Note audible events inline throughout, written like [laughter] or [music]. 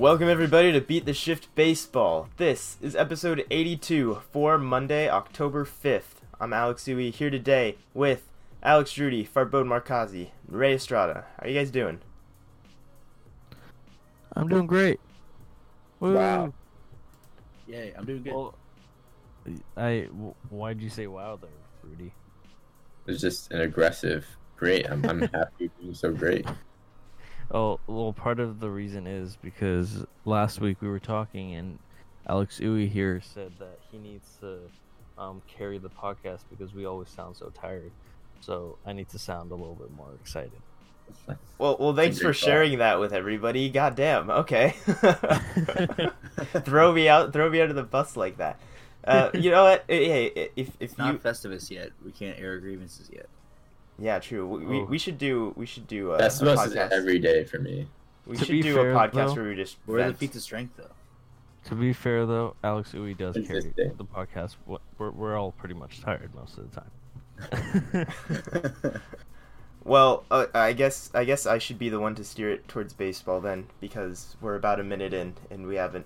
Welcome everybody to Beat the Shift Baseball. This is episode 82 for Monday, October 5th. I'm Alex Uwe here today with Alex Drudy, Farbode Markazi, Ray Estrada. How are you guys doing? I'm doing great. Woo. Wow. Yay, I'm doing good. Well, I w- why'd you say wow there, Rudy? It's just an aggressive. Great. I'm, I'm [laughs] happy being so great. Oh, well, part of the reason is because last week we were talking and Alex Uwe here said that he needs to um, carry the podcast because we always sound so tired. So I need to sound a little bit more excited. Well, well, thanks for thought. sharing that with everybody. Goddamn. Okay. [laughs] [laughs] throw me out. Throw me under the bus like that. Uh, you know what? Hey, if if it's you, not Festivus yet. We can't air grievances yet. Yeah, true. We, we, Oh. we should do we should do a, That's a supposed to podcast. every day for me. we To should do fair, a podcast though- where we just Where are the vent. feats of strength though? To be fair, though, Alex Uwe does carry the podcast. Wh- We're, we're all pretty much tired most of the time. [laughs] Well, uh, I guess I guess I should be the one to steer it towards baseball then, because we're about a minute in and we haven't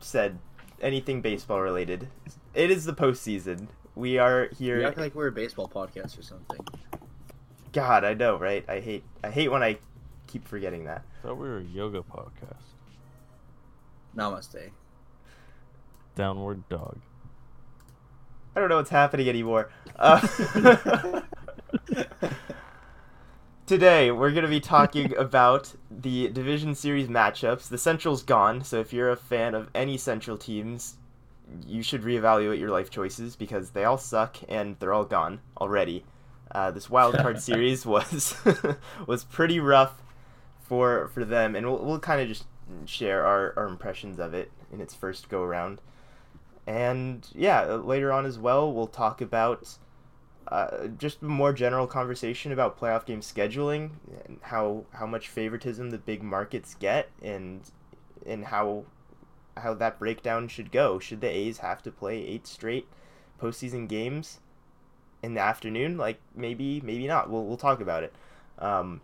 said anything baseball related. It is the postseason. We are You here. act like we're a baseball podcast or something. God, I know, right? I hate I hate when I keep forgetting that. thought we were a yoga podcast. Namaste. Downward dog. I don't know what's happening anymore. Uh, [laughs] today, we're going to be talking [laughs] about the Division Series matchups. The Central's gone, so if you're a fan of any Central teams, you should reevaluate your life choices because they all suck and they're all gone already. Uh, this wild card [laughs] series was [laughs] was pretty rough for for them, and we'll, we'll kind of just share our, our impressions of it in its first go around. And yeah, uh, later on as well, we'll talk about uh, just a more general conversation about playoff game scheduling and how how much favoritism the big markets get, and and how how that breakdown should go. Should the A's have to play eight straight postseason games in the afternoon? Like maybe maybe not. We'll we'll talk about it. Um,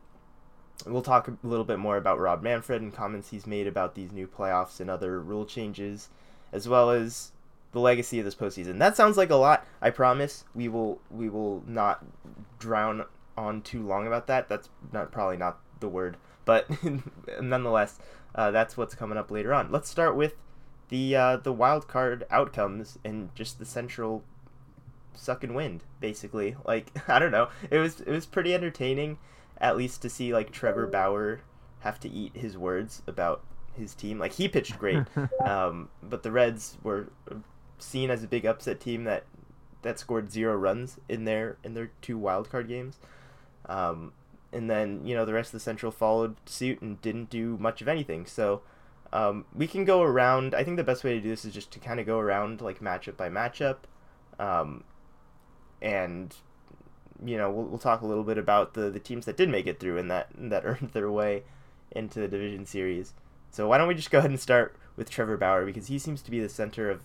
we'll talk a little bit more about Rob Manfred and comments he's made about these new playoffs and other rule changes, as well as the legacy of this postseason. That sounds like a lot. I promise we will we will not drown on too long about that. That's not probably not the word, but [laughs] nonetheless, uh, that's what's coming up later on. Let's start with the uh, the wild card outcomes and just the central sucking wind, basically. [laughs] Like I don't know, it was it was pretty entertaining, at least to see like Trevor Bauer have to eat his words about his team. Like he pitched great, [laughs] um, but the Reds were seen as a big upset team that that scored zero runs in their in their two wild card games. Um, and then you know the rest of the Central followed suit and didn't do much of anything. So um, we can go around. I think the best way to do this is just to kind of go around like matchup by matchup, um, and you know we'll, we'll talk a little bit about the the teams that did make it through and that [laughs] that earned their way into the division series. So why don't we just go ahead and start with Trevor Bauer because he seems to be the center of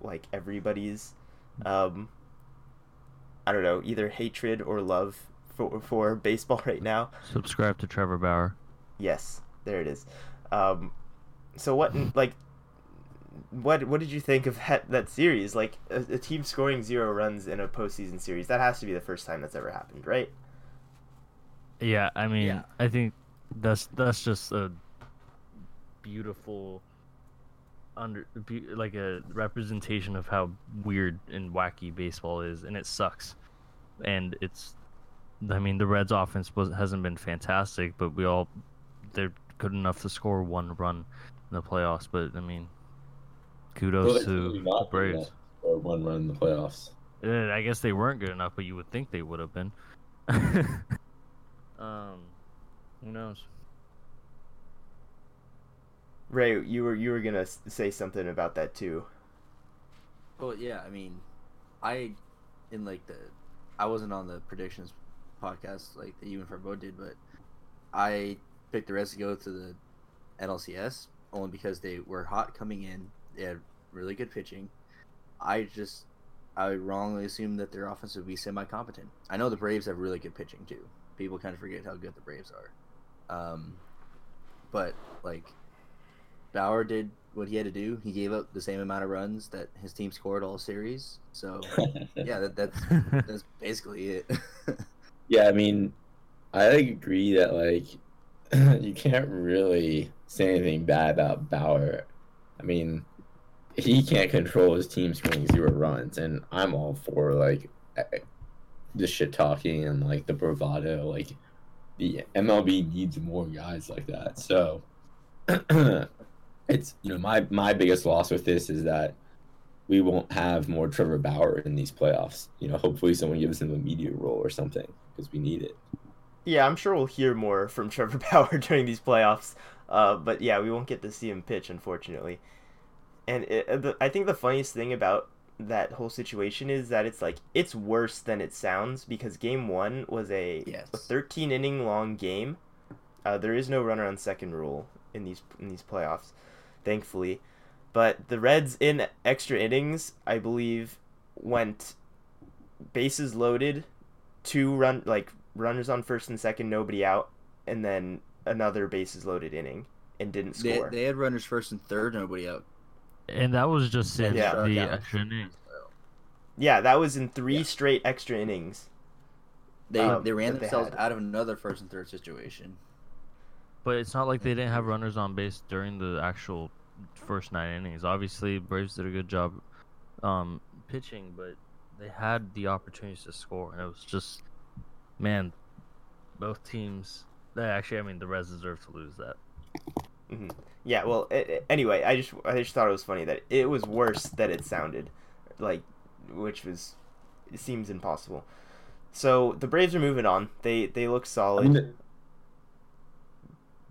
like everybody's um I don't know, either hatred or love for for baseball [laughs] right now. Subscribe to Trevor Bauer. Yes, there it is. Um so what like what what did you think of that, that series? Like a, a team scoring zero runs in a postseason series, that has to be the first time that's ever happened, right? Yeah, I mean, Yeah. I think that's that's just a beautiful under be, like a representation of how weird and wacky baseball is, and it sucks. And it's, I mean, the Reds' offense was hasn't been fantastic, but we all they're good enough to score one run in the playoffs. But I mean, kudos Well, to could the Braves. that for one run in the playoffs. Uh, I guess they weren't good enough, but you would think they would have been. [laughs] um, who knows? Ray, you were you were gonna say something about that too. Well, yeah. I mean, I in like the I wasn't on the predictions podcast like that you and Farbode did, but I picked the Reds to go to the NLCS only because they were hot coming in. They had really good pitching. I just I wrongly assumed that their offense would be semi competent. I know the Braves have really good pitching too. People kind of forget how good the Braves are. Um, but like Bauer did what he had to do. He gave up the same amount of runs that his team scored all series. So [laughs] yeah, that, that's [laughs] that's basically it. [laughs] Yeah, I mean, I agree that like [clears throat] you can't really say anything bad about Bauer. I mean, he can't control his team scoring zero runs, and I'm all for like the shit talking and like the bravado. Like the MLB needs more guys like that. So [clears throat] it's you know my my biggest loss with this is that we won't have more Trevor Bauer in these playoffs. You know, hopefully someone gives him a media role or something because we need it. Yeah, I'm sure we'll hear more from [laughs] Trevor Bauer during these playoffs. Uh, but yeah, we won't get to see him pitch, unfortunately. And it, uh, the, I think the funniest thing about that whole situation is that it's like it's worse than it sounds because game one was a, Yes. a 13 inning long game. Uh, there is no runner on second rule in these in these playoffs, thankfully. But the Reds in extra innings, I believe, went bases loaded, two run like runners on first and second, nobody out, and then another bases loaded inning and didn't they, score. they had runners first and third, nobody out. And that was just in Yeah. the Yeah. extra innings. Yeah, that was in three Yeah. straight extra innings. They Um, they ran that they themselves out of another first and third situation. But it's not like they didn't have runners on base during the actual first nine innings. Obviously, Braves did a good job um, pitching, but they had the opportunities to score, and it was just, man, both teams. Actually, I mean, the Reds deserve to lose that. Hmm Yeah, well, a- a- anyway, I just I just thought it was funny that it was worse that it sounded, like, which was it seems impossible. So the Braves are moving on. They they look I solid. mean,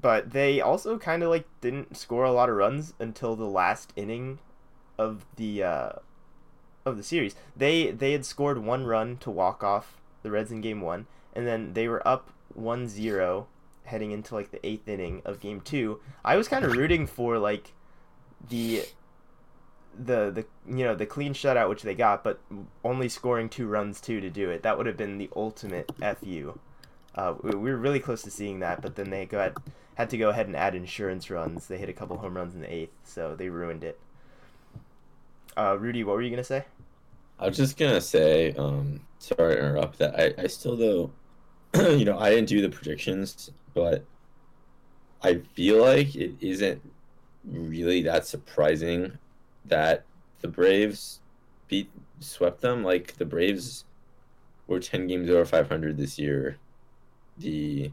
but they also kind of like didn't score a lot of runs until the last inning of the uh, of the series. They they had scored one run to walk off the Reds in game 1 and then they were up 1-0 heading into like the 8th inning of game 2. I was kind of rooting for like the the the you know the clean shutout which they got but only scoring two runs too to do it. That would have been the ultimate fu. Uh, we we were really close to seeing that, but then they go had to go ahead and add insurance runs. They hit a couple home runs in the eighth, so they ruined it. Uh, Rudy, what were you gonna say? I was just gonna say, um, sorry to interrupt that. I, I still though, [clears throat] you know, I didn't do the predictions, but I feel like it isn't really that surprising that the Braves beat swept them. Like the Braves were ten games over five hundred this year. The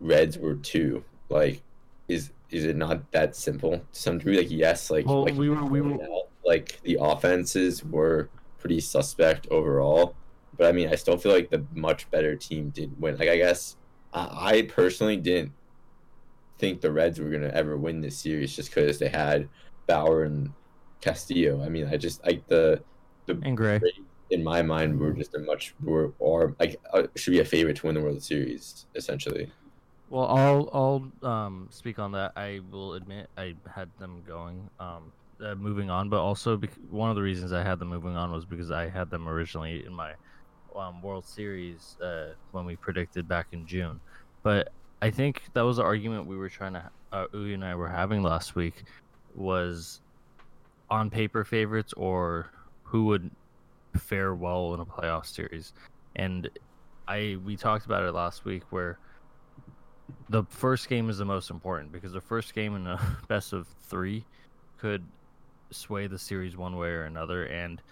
Reds were two. Like, is is it not that simple to some degree? Like, yes, like Well, like we were- we were- like the offenses were pretty suspect overall. But I mean, I still feel like the much better team did win. Like, I guess I, personally didn't think the Reds were gonna ever win this series just because they had Bauer and Castillo. I mean, I just like the the And Gray. In my mind were just a much were or like uh, should be a favorite to win the World Series essentially. Well, I'll I'll um, speak on that. I will admit I had them going, um, uh, moving on, but also bec- one of the reasons I had them moving on was because I had them originally in my um, World Series uh, when we predicted back in June. But I think that was the argument we were trying to, uh, and I were having last week, was on paper favorites or who would fare well in a playoff series, and I we talked about it last week where the first game is the most important because the first game in a [laughs] best of three could sway the series one way or another and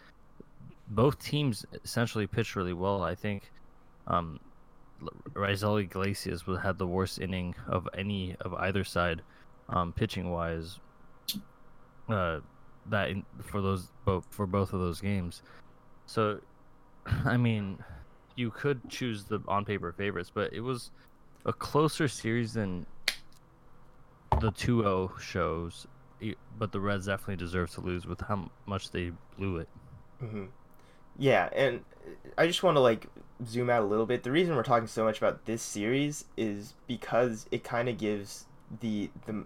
both teams essentially pitched really well. I think um Raisel Iglesias had the worst inning of any of either side um pitching wise uh that in, for those both for both of those games. So [clears throat] i mean you could choose the on paper favorites but it was a closer series than the 2-0 shows but the reds definitely deserve to lose with how much they blew it. Hmm Yeah, and I just want to like zoom out a little bit. The reason we're talking so much about this series is because it kind of gives the the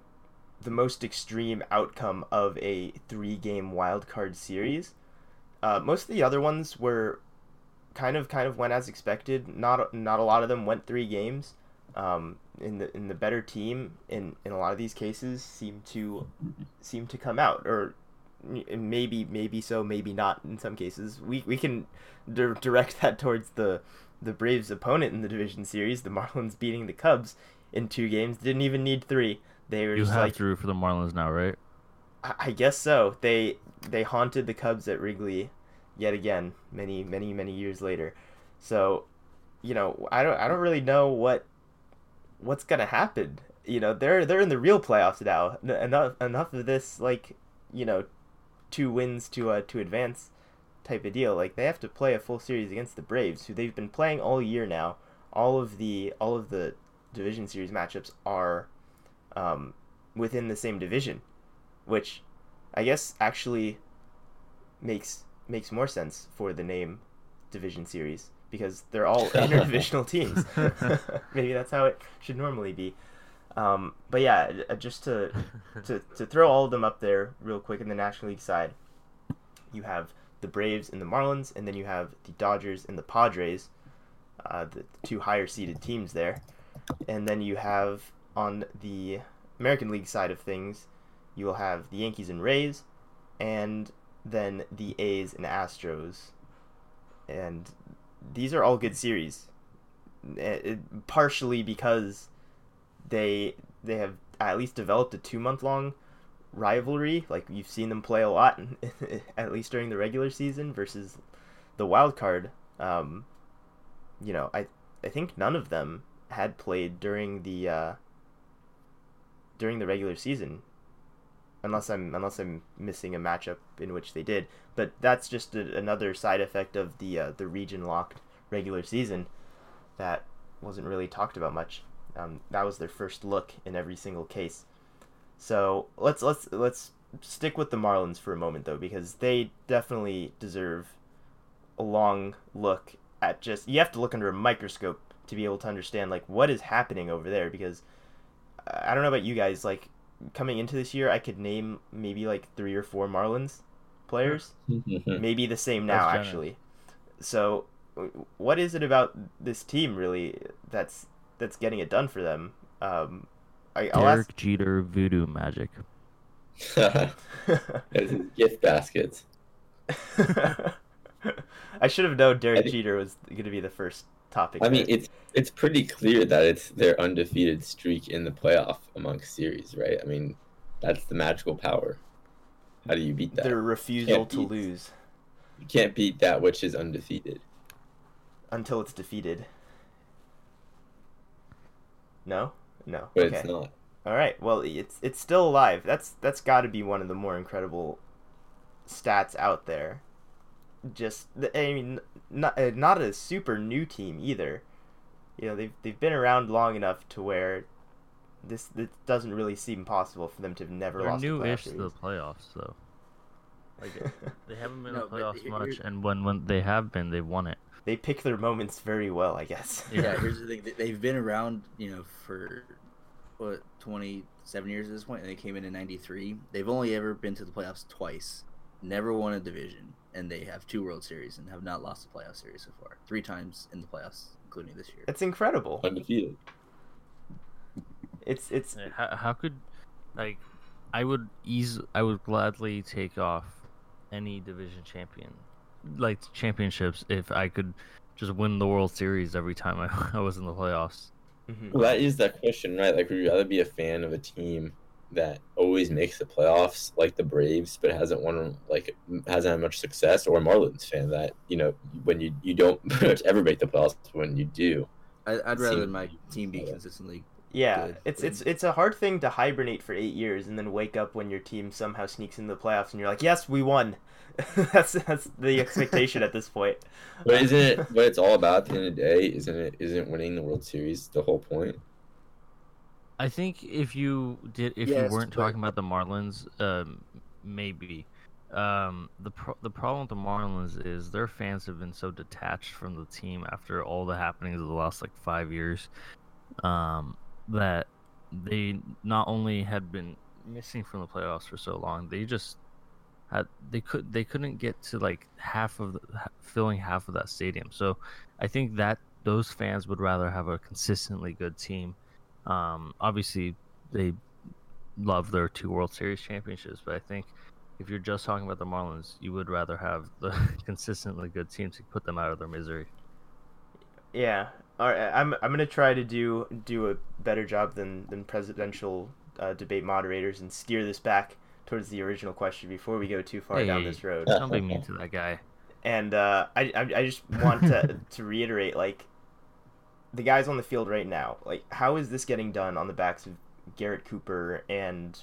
the most extreme outcome of a three game wild card series. Uh, most of the other ones were kind of kind of went as expected. Not not a lot of them went three games. um, in the in the better team in in a lot of these cases seem to seem to come out or maybe maybe so maybe not in some cases we we can di- direct that towards the the Braves opponent in the division series the Marlins [laughs] beating the Cubs in two games didn't even need three they were You just have like root for the Marlins now, right? I I guess so. They they haunted the Cubs at Wrigley yet again, many many many years later. So, you know, I don't I don't really know what what's gonna happen. You know, they're they're in the real playoffs now. Enough enough of this like you know, two wins to uh to advance type of deal. Like they have to play a full series against the Braves, who they've been playing all year now. All of the all of the division series matchups are um, within the same division which I guess actually makes makes more sense for the name Division Series because they're all [laughs] interdivisional teams. [laughs] [laughs] Maybe that's how it should normally be. Um, but yeah, uh, just to, to [laughs] to throw all of them up there real quick in the National League side, you have the Braves and the Marlins, and then you have the Dodgers and the Padres, uh, the two higher seeded teams there, and then you have on the American League side of things, you will have the Yankees and Rays, and then the A's and Astros. And these are all good series, it- partially because they they have at least developed a two month long rivalry. Like you've seen them play a lot, [laughs] at least during the regular season, versus the wild card. Um, you know, I I think none of them had played during the uh, during the regular season unless I'm unless I'm missing a matchup in which they did. But that's just a, another side effect of the uh, the region locked regular season that wasn't really talked about much. Um, that was their first look in every single case. So let's let's let's stick with the Marlins for a moment though, because they definitely deserve a long look at just you have to look under a microscope to be able to understand like what is happening over there because I don't know about you guys like coming into this year I could name maybe like three or four Marlins players. Maybe the same now actually. So what is it about this team really that's that's getting it done for them um I, I'll Derek ask Jeter voodoo magic. [laughs] Gift baskets. [laughs] I should have known Derek think- Jeter was going to be the first topic. I mean, there. it's it's pretty clear that it's their undefeated streak in the playoff amongst series, right? I mean, that's the magical power. How do you beat that? their refusal to beat. lose You can't beat that which is undefeated. until it's defeated. No, no. But okay. it's not. All right. Well, it's it's still alive. That's that's got to be one of the more incredible stats out there. Just I mean, not uh, not a super new team either. You know, they've they've been around long enough to where this it doesn't really seem possible for them to have never They're lost a playoff new-ish to the playoffs, though. Like they haven't been [laughs] No, in the playoffs much, and when when they have been, they've won it. They pick their moments very well, I guess. Yeah. yeah, [laughs] here's the thing: they- they've been around, you know, for what twenty seven years at this point, and they came in in '93. They've only ever been to the playoffs twice, never won a division, and they have two World Series and have not lost a playoff series so far. Three times in the playoffs, including this year. It's incredible. Undefeated. It's it's How, how could like I would ease I would gladly take off any division champion like championships if I could just win the World Series every time I, [laughs] I was in the playoffs. mhm. Well, that is that question, right? Like, would you rather be a fan of a team that always makes the playoffs, like the Braves, but hasn't won, like, hasn't had much success, or a Marlins fan that, you know, when you you don't [laughs] much ever make the playoffs, when you do, I, I'd rather Seem- my team be consistently. Yeah, good it's it's it's a hard thing to hibernate for eight years and then wake up when your team somehow sneaks into the playoffs and you're like, yes, we won. [laughs] that's that's the expectation at this point. but isn't it what it's all about at the end of the day? Isn't it? Isn't winning the World Series the whole point? I think if you did if Yes, you weren't but- talking about the Marlins, um, maybe. Um, the pro- the problem with the Marlins is their fans have been so detached from the team after all the happenings of the last like five years, um, that they not only had been missing from the playoffs for so long, they just they could they couldn't get to like half of the, filling half of that stadium. So I think that those fans would rather have a consistently good team. Um, obviously, they love their two World Series championships, but I think if you're just talking about the Marlins, you would rather have the [laughs] consistently good team to put them out of their misery. Yeah. All right. I'm I'm gonna try to do do a better job than than presidential uh, debate moderators and steer this back towards the original question before we go too far down this road. Don't be mean to that guy. And uh, I, I I just want to [laughs] to reiterate like the guys on the field right now. Like, how is this getting done on the backs of Garrett Cooper and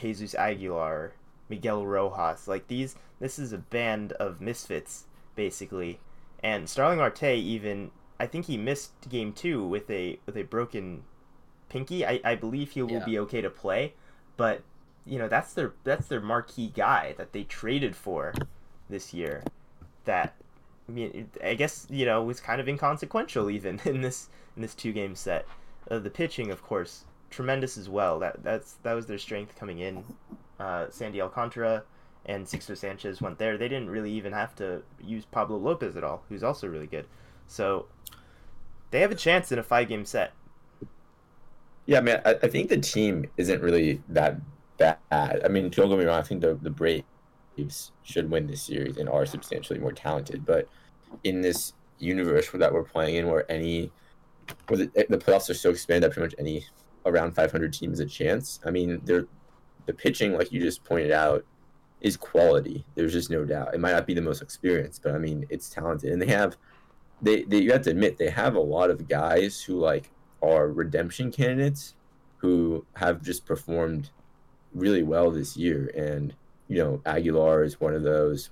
Jesus Aguilar, Miguel Rojas? Like these, this is a band of misfits basically. And Starling Marte even, I think he missed game two with a with a broken pinky. I, I believe he will Yeah. be okay to play, but you know that's their that's their marquee guy that they traded for this year. That I mean, I guess you know was kind of inconsequential even [laughs] in this in this two game set. Uh, the pitching, of course, tremendous as well. That that's that was their strength coming in. Uh, Sandy Alcantara and Sixto Sanchez went there. They didn't really even have to use Pablo Lopez at all, who's also really good. So they have a chance in a five game set. Yeah, I mean, I, I think the team isn't really that bad. I mean, don't get me wrong. I think the the Braves should win this series and are substantially more talented. But in this universe that we're playing in, where any where the, the playoffs are so expanded that pretty much any around 500 team is a chance. I mean, they're the pitching, like you just pointed out, is quality. There's just no doubt. It might not be the most experienced, but I mean, it's talented, and they have. They, they, you have to admit, they have a lot of guys who like are redemption candidates who have just performed really well this year. And, you know, Aguilar is one of those.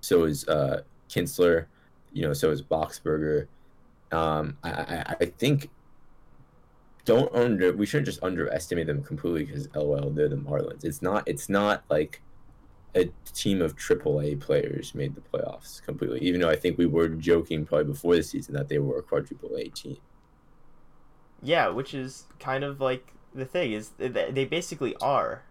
So is uh, Kintzler, you know, so is Boxberger. Um, I, I, I think don't under we shouldn't just underestimate them completely because LOL they're the Marlins. It's not it's not like a team of AAA players made the playoffs completely. Even though I think we were joking probably before the season that they were a quadruple A team. Yeah, which is kind of like the thing is they basically are.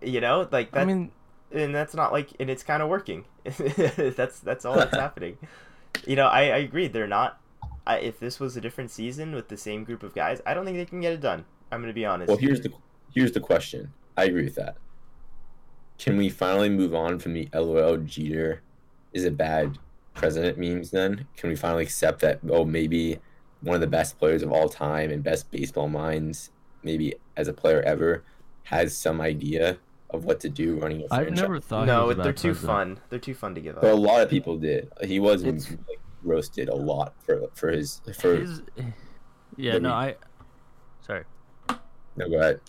You know, like that. I mean, and that's not like and it's kind of working [laughs] that's that's all that's [laughs] happening you know I, I agree they're not I, if this was a different season with the same group of guys i don't think they can get it done i'm gonna be honest Well, here's the here's the question. I agree with that. Can we finally move on from the LOL Jeter is a bad president memes? Then can we finally accept that? Oh, maybe one of the best players of all time and best baseball minds, maybe as a player ever, has some idea of what to do running I've never thought. he no was they're too president. fun they're too fun to give up But a lot of people did. He was like, roasted a lot for for his for. His, yeah, no, re- I. Sorry. no, go ahead.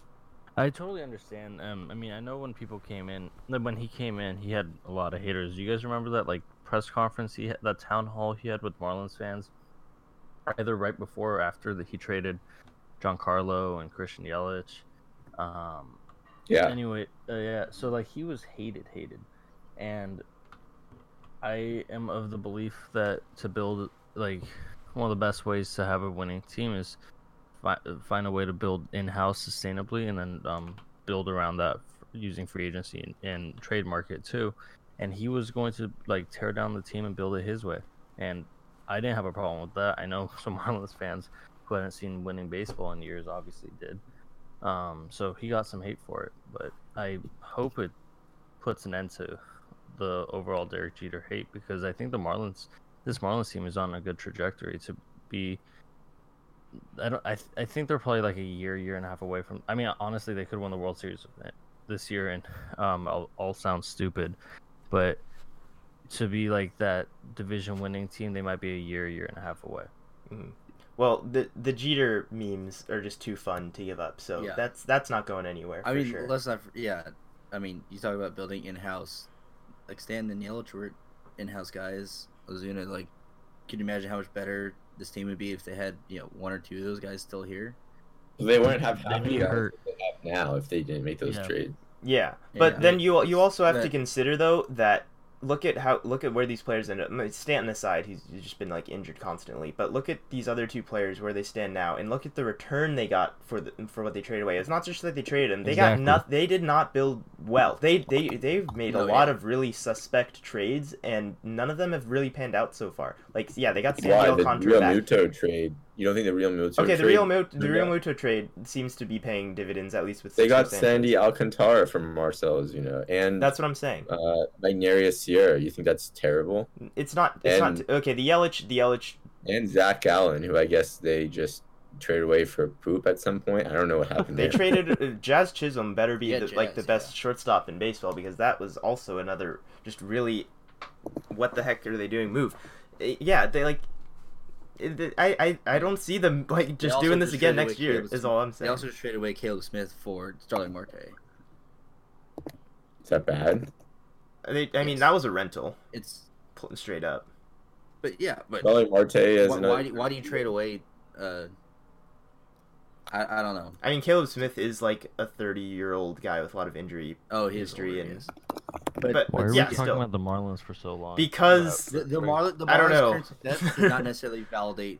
I totally understand. Um, I mean, I know when people came in, when he came in, he had a lot of haters. You guys remember that like press conference he had, that town hall he had with Marlins fans, either right before or after that he traded Giancarlo and Christian Yelich. Um, Yeah, anyway, uh, yeah. So like he was hated, hated, and I am of the belief that to build like one of the best ways to have a winning team is fi- find a way to build in-house sustainably, and then um, build around that using free agency and, and trade market too. And he was going to like tear down the team and build it his way, and I didn't have a problem with that. I know [laughs] some Marlins fans who hadn't seen winning baseball in years obviously did. Um, so he got some hate for it, but I hope it puts an end to the overall Derek Jeter hate because I think the Marlins, this Marlins team is on a good trajectory to be. I don't. I, th- I think they're probably like a year, year and a half away from. I mean, honestly, they could win the World Series this year, and um, all sounds stupid, but to be like that division winning team, they might be a year, year and a half away. Mhm. Well the the jeter memes are just too fun to give up so Yeah. that's that's not going anywhere I for mean, sure let's not. Yeah, I mean, you talk about building in-house, like Stan and Yelich were in-house guys. Ozuna, like, can you imagine how much better this team would be if they had you know one or two of those guys still here? they wouldn't have They'd half be guys hurt. that they have now if they didn't make those Yeah. trades. Yeah, but Yeah. then you you also have to That- consider though that look at how look at where these players end up. I mean, Stanton aside, he's, he's just been like injured constantly. But look at these other two players where they stand now, and look at the return they got for the for what they traded away. It's not just that they traded him; they Exactly. got nothing. They did not build well. They they they've made a No, lot yeah. of really suspect trades, and none of them have really panned out so far. Like yeah, they got Sandy Why the Alcantara Real. Muto trade? You don't think the Realmuto? Okay, the trade, real Mut- the real Muto trade seems to be paying dividends at least with. They got Sandy. Alcantara from Marcel's, you know, and That's what I'm saying. uh, Magneuris Sierra. You think that's terrible? It's not. It's and- not okay. The Yelich, the Yelich. And Zac Gallen, who I guess they just traded away for poop at some point. I don't know what [laughs] happened They there. traded uh, Jazz Chisholm. Better be Yeah, the, like the best yeah. shortstop in baseball because that was also another just really, what the heck are they doing? Move, Uh, yeah. They like. It- I, I, I don't see them [laughs] like just also doing this just again next year. Caleb Is all I'm saying. They saying. also traded away Caleb Smith for Starling Marte. Is that bad? They, I mean, Yes. that was a rental, It's pl- straight up. but yeah, but Charlie Marte as why, why, do, why do you trade away? Uh, I, I don't know. I mean, Caleb Smith is like a 30 year old guy with a lot of injury Oh, history older, and yes. but, Why are yeah, we talking still about the Marlins for so long? because the the Marlins the I don't know. current success does not necessarily validate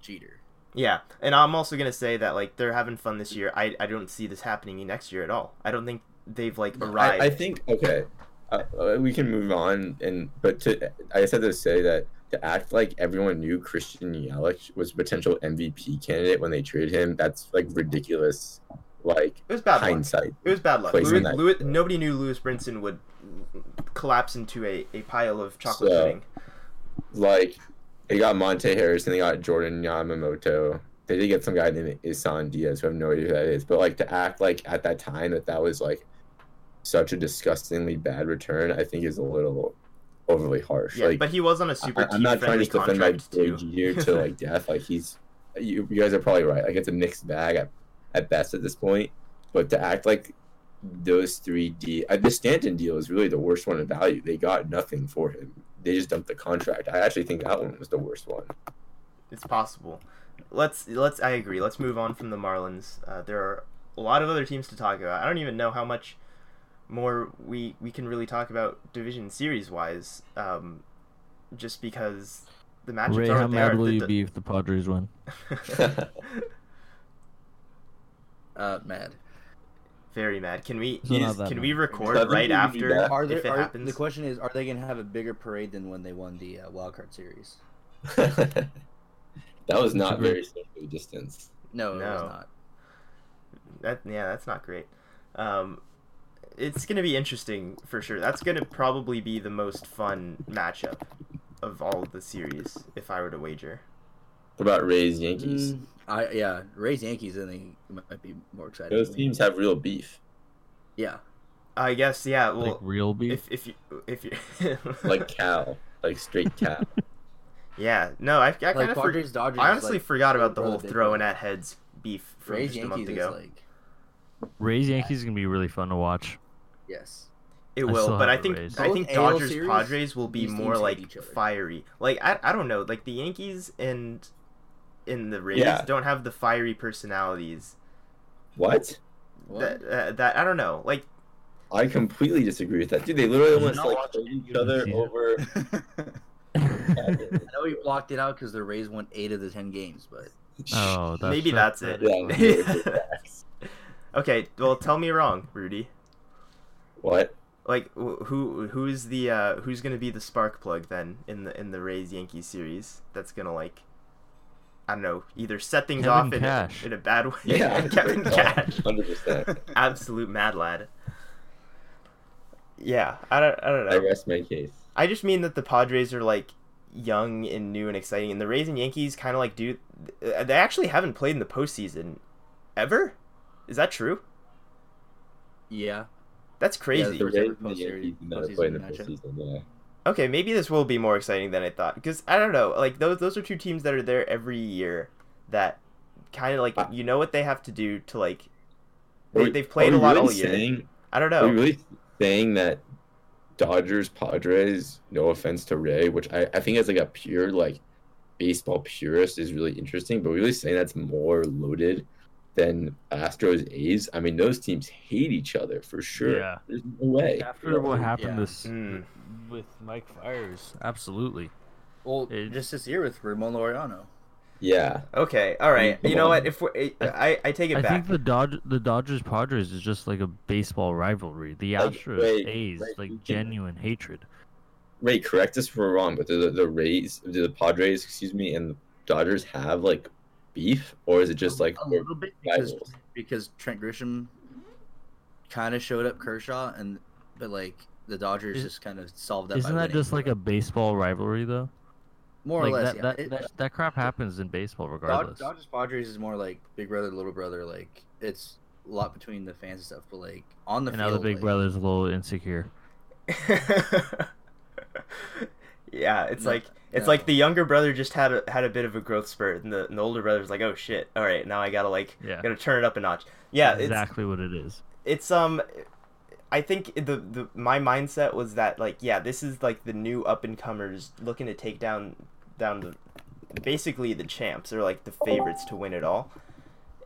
Jeter. [laughs] Yeah, and I'm also gonna say that like they're having fun this year. I I don't see this happening next year at all. I don't think they've like arrived. I, I think okay, uh, uh, we can move on. And but to I just had to say that to act like everyone knew Christian Yelich was a potential MVP candidate when they traded him, that's like ridiculous. Like it was bad luck. hindsight. It was bad luck. That- Lewis, nobody knew Lewis Brinson would collapse into a, a pile of chocolate So- pudding. Like they got Monte Harris and they got Jordan Yamamoto. They did get some guy named Isan Diaz, who I have no idea who that is. But like to act like at that time that that was like such a disgustingly bad return, I think is a little overly harsh. Yeah, like, but he was on a super I, I'm not trying to defend my boy to [laughs] like death. Like he's, you, you guys are probably right. Like it's a mixed bag at, at best at this point. But to act like those three D, uh, the Stanton deal is really the worst one in value. They got nothing for him. They just dumped the contract. I actually think that one was the worst one. It's possible. Let's let's. I agree. Let's move on from the Marlins. Uh, there are a lot of other teams to talk about. I don't even know how much more we we can really talk about division series wise. Um, just because the matchups Ray, are how what they are. mad will The- you the- be if the Padres win? [laughs] Uh, mad. Very mad. Can we So is- can mad. we record right we can do after that. Are if there, it are, happens? the question is, are they going to have a bigger parade than when they won the uh, wild card series? [laughs] that was not very socially distanced. No, it was No. not. That yeah, that's not great. Um, it's gonna be interesting for sure. That's gonna probably be the most fun matchup of all of the series, if I were to wager. What about Rays Yankees? Mm, I yeah, Rays Yankees. I think might be more exciting. Those teams have real beef. Yeah, I guess yeah. like real beef? if if you if you [laughs] Like Cal, like straight Cal. yeah, no, I, I kind like of for, Dodgers. I honestly like, forgot about the whole big throwing at heads beef from Rays just a month ago. is like Rays Yankees is gonna be really fun to watch. Yes. It I will, still but I think Rays. I think AL Dodgers series, Padres will be more like fiery. Like I, I don't know, like the Yankees and in the Rays Yeah. don't have the fiery personalities What? What? that uh, that I don't know. Like I completely disagree with that, dude. They literally Did almost not like watch each other season? over. [laughs] I know you blocked it out because the Rays won eight of the ten games, but Oh, that's maybe so- that's it. Yeah, really good facts. okay, well tell me wrong, Rudy. What? Like who who's the uh, who's gonna be the spark plug then in the in the Rays Yankees series? That's gonna like I don't know, either set things Kevin off in a, in a bad way. Yeah, [laughs] Kevin [laughs] Cash. [laughs] Hundred percent. absolute mad lad. Yeah, I don't, I don't know. I rest my case. I just mean that the Padres are like young and new and exciting, and the Rays and Yankees kind of like do. They actually haven't played in the postseason ever. Is that true? yeah, That's crazy. The first ever Rays and the Yankees never postseason in the postseason. Yeah. okay, maybe this will be more exciting than I thought because I don't know. Like those those are two teams that are there every year that kind of like Uh, you know what they have to do to like. They, we- they've played a lot really all year. Saying, I don't know. Are we know. really saying that Dodgers Padres? No offense to Ray, which I, I think as like a pure like baseball purist is really interesting, but we're really saying that's more loaded than Astros A's. I mean, those teams hate each other for sure. Yeah. There's no way. After what happened Yeah. this Mm. with Mike Fiers, absolutely. well, It- just this year with Ramon Laureano. Yeah. Okay, all right. Come You know on. what? If we're, I, I take it I back. think the Dodge the Dodgers Padres is just like a baseball rivalry. The Like, Astros wait, A's wait, like you can- genuine hatred. Wait, correct us if we're wrong, but the, the Rays, do the Padres, excuse me, and the Dodgers have like beef, or is it just like a little bit because because Trent Grisham kind of showed up Kershaw, and but like the Dodgers Is- just kind of solved that. Isn't by that winning. just like a baseball rivalry though? more like or less? that yeah. that, It- that that crap happens in baseball Dod- regardless. Dodgers Padres is more like big brother little brother. Like it's a lot between the fans and stuff, but like on the and field, now the big like, brother's a little insecure. [laughs] yeah, it's No, like it's no. like the younger brother just had a, had a bit of a growth spurt, and the, and the older brother's like, oh shit, all right, now I gotta like Yeah. gotta turn it up a notch. Yeah, exactly what it is. it's um I think the the my mindset was that like yeah this is like the new up and comers looking to take down down the basically the champs or like the favorites to win it all